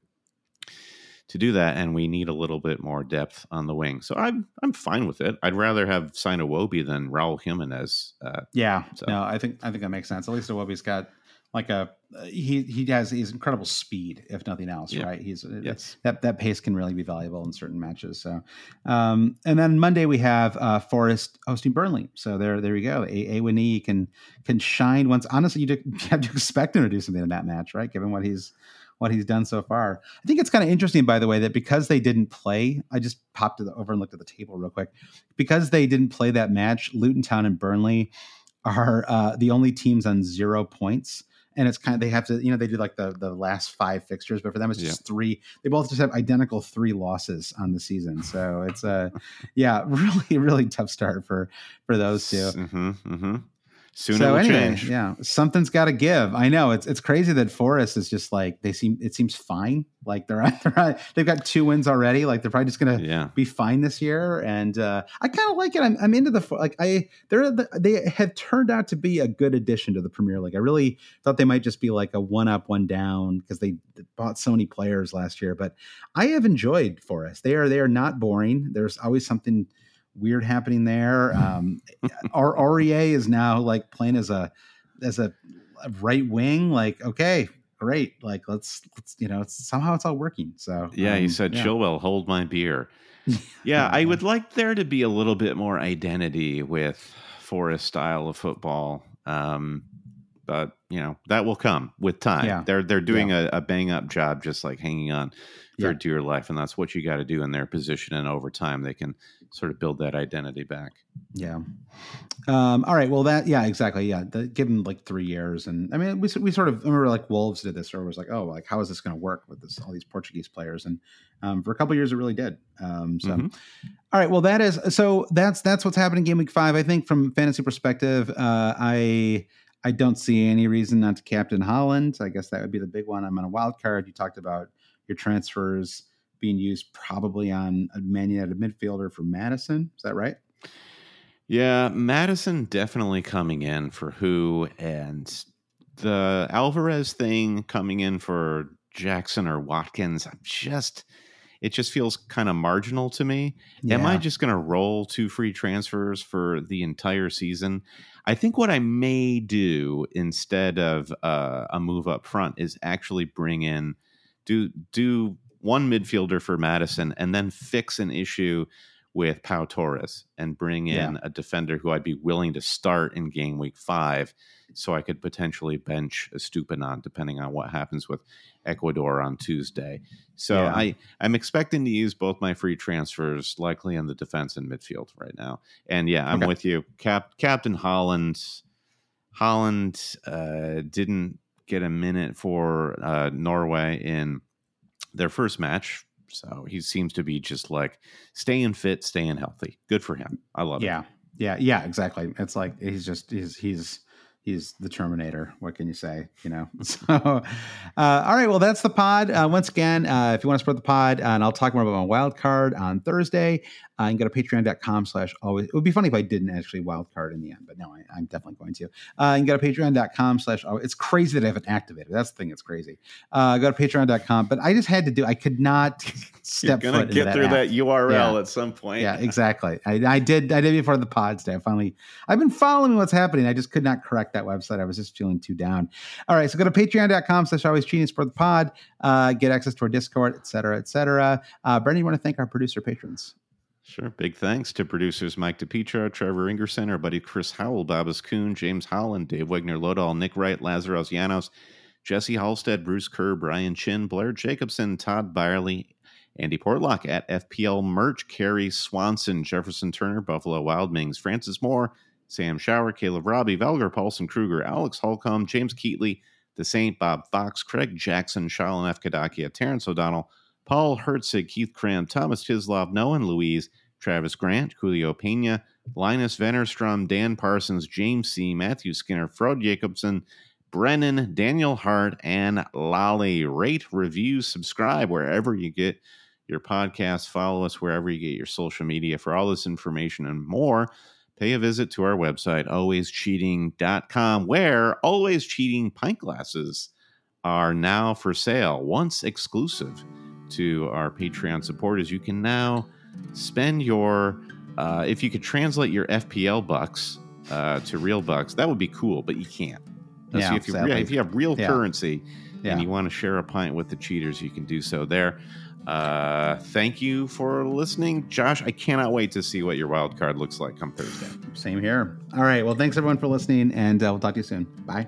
to do that, and we need a little bit more depth on the wing. So I'm I'm fine with it. I'd rather have signed Iwobi than Raul Jimenez. Uh, Yeah, So- no, I think I think that makes sense. At least Iwobi's got like a uh, he he has he's incredible speed, if nothing else, Yeah. right? He's uh, Yes. that that pace can really be valuable in certain matches. So, um, and then Monday we have uh, Forest hosting Burnley. So there there you go. A Awoniyi can can shine once. Honestly, you have to expect him to do something in that match, right? Given what he's what he's done so far. I think it's kind of interesting, by the way, that because they didn't play, I just popped over and looked at the table real quick. Because they didn't play that match, Luton Town and Burnley are uh, the only teams on zero points. And it's kind of they have to, you know, they do like the the last five fixtures, but for them it's just three. They both just have identical three losses on the season. So it's a, yeah, really, really tough start for for those two. Mm-hmm, mm-hmm. Soon so anyway, change. yeah, something's got to give. I know it's it's crazy that Forest is just like they seem. It seems fine. Like they're, they're they've got two wins already. Like they're probably just gonna Yeah. be fine this year. And uh, I kind of like it. I'm, I'm into the like I they're the, they have turned out to be a good addition to the Premier League. I really thought they might just be like a one up, one down because they bought so many players last year. But I have enjoyed Forest. They are they are not boring. There's always something weird happening there. Um, our Aurier is now like playing as a as a, right wing. Like, okay, great. Like, let's let's you know, it's, somehow it's all working. So Yeah, he um, said, yeah. Chilwell, hold my beer. Yeah, I would like there to be a little bit more identity with Forest style of football. Um, but you know that will come with time. Yeah. They're they're doing a, a bang up job, just like hanging on for Yeah. dear life, and that's what you got to do in their position. And over time, they can sort of build that identity back. Yeah. Um, all right. Well, that yeah, exactly. Yeah, the, give them like three years, and I mean, we we sort of remember like Wolves did this, or was like, oh, like how is this going to work with this all these Portuguese players? And um, for a couple years, it really did. Um, so, Mhm. all right. Well, that is so that's that's what's happening game week five. I think from fantasy perspective, uh, I I don't see any reason not to captain Haaland. I guess that would be the big one. I'm on a wild card. You talked about your transfers being used probably on a Man United midfielder for Maddison. Is that right? Yeah, Maddison definitely coming in for who, and the Alvarez thing coming in for Jackson or Watkins. I'm just, it just feels kind of marginal to me. Am I just going to roll two free transfers for the entire season? I think what I may do instead of uh, a move up front is actually bring in do do one midfielder for Maddison and then fix an issue with Pau Torres and bring in Yeah. a defender who I'd be willing to start in game week five, so I could potentially bench Estupiñán depending on what happens with Ecuador on Tuesday. So Yeah. I I'm expecting to use both my free transfers, likely in the defense and midfield right now. And yeah, I'm Okay. with you, Cap Captain Haaland. Haaland uh, didn't get a minute for uh, Norway in their first match. So he seems to be just like staying fit, staying healthy. Good for him. I love yeah it. yeah yeah Yeah. exactly it's like he's just he's he's he's the terminator what can you say you know so uh, all right well that's the pod uh, once again uh, if you want to support the pod uh, and i'll talk more about my wild card on thursday uh, you can go to patreon.com slash always it would be funny if i didn't actually wild card in the end but no I, i'm definitely going to uh, you can go to patreon.com slash always it's crazy that i haven't activated that's the thing it's crazy uh, go to patreon.com but i just had to do i could not You're step gonna foot into get that through app. that URL Yeah. at some point. Yeah, exactly. I, I did. I did before the pods day. I finally. I've been following what's happening. I just could not correct that website. I was just feeling too down. All right, so go to Patreon.com/slash Always Cheating for the pod. Uh, get access to our Discord, et cetera, et cetera. Uh, Brandon, you want to thank our producer patrons? Sure. Big thanks to producers Mike DePietro, Trevor Ingerson, our buddy Chris Howell, Babas Kuhn, James Holland, Dave Wegner Lodahl, Nick Wright, Lazaros Llanos, Jesse Halstead, Bruce Kerr, Brian Chin, Blair Jacobson, Todd Byerly, Andy Portlock at FPL Merch, Carrie Swanson, Jefferson Turner, Buffalo Wild Mings, Francis Moore, Sam Shower, Caleb Robbie, Valgar Paulson Kruger, Alex Holcomb, James Keatley, The Saint, Bob Fox, Craig Jackson, Shalom F. Kadakia, Terrence O'Donnell, Paul Hertzig, Keith Cram, Thomas Tislov, Noah Louise, Travis Grant, Julio Pena, Linus Vennerstrom, Dan Parsons, James C., Matthew Skinner, Frode Jacobson, Brennan, Daniel Hart, and Lolly. Rate, review, subscribe wherever you get your podcast. Follow us wherever you get your social media. For all this information and more, pay a visit to our website, alwayscheating.com, where Always Cheating pint glasses are now for sale, once exclusive to our Patreon supporters. You can now spend your, uh, if you could translate your FPL bucks uh, to real bucks, that would be cool, but you can't. Uh, Yeah, so if you, if you have real Yeah. currency Yeah. and you want to share a pint with the cheaters, you can do so there. Uh, thank you for listening, Josh. I cannot wait to see what your wild card looks like come Thursday. Same here. All right. Well, thanks everyone for listening, and uh, we'll talk to you soon. Bye.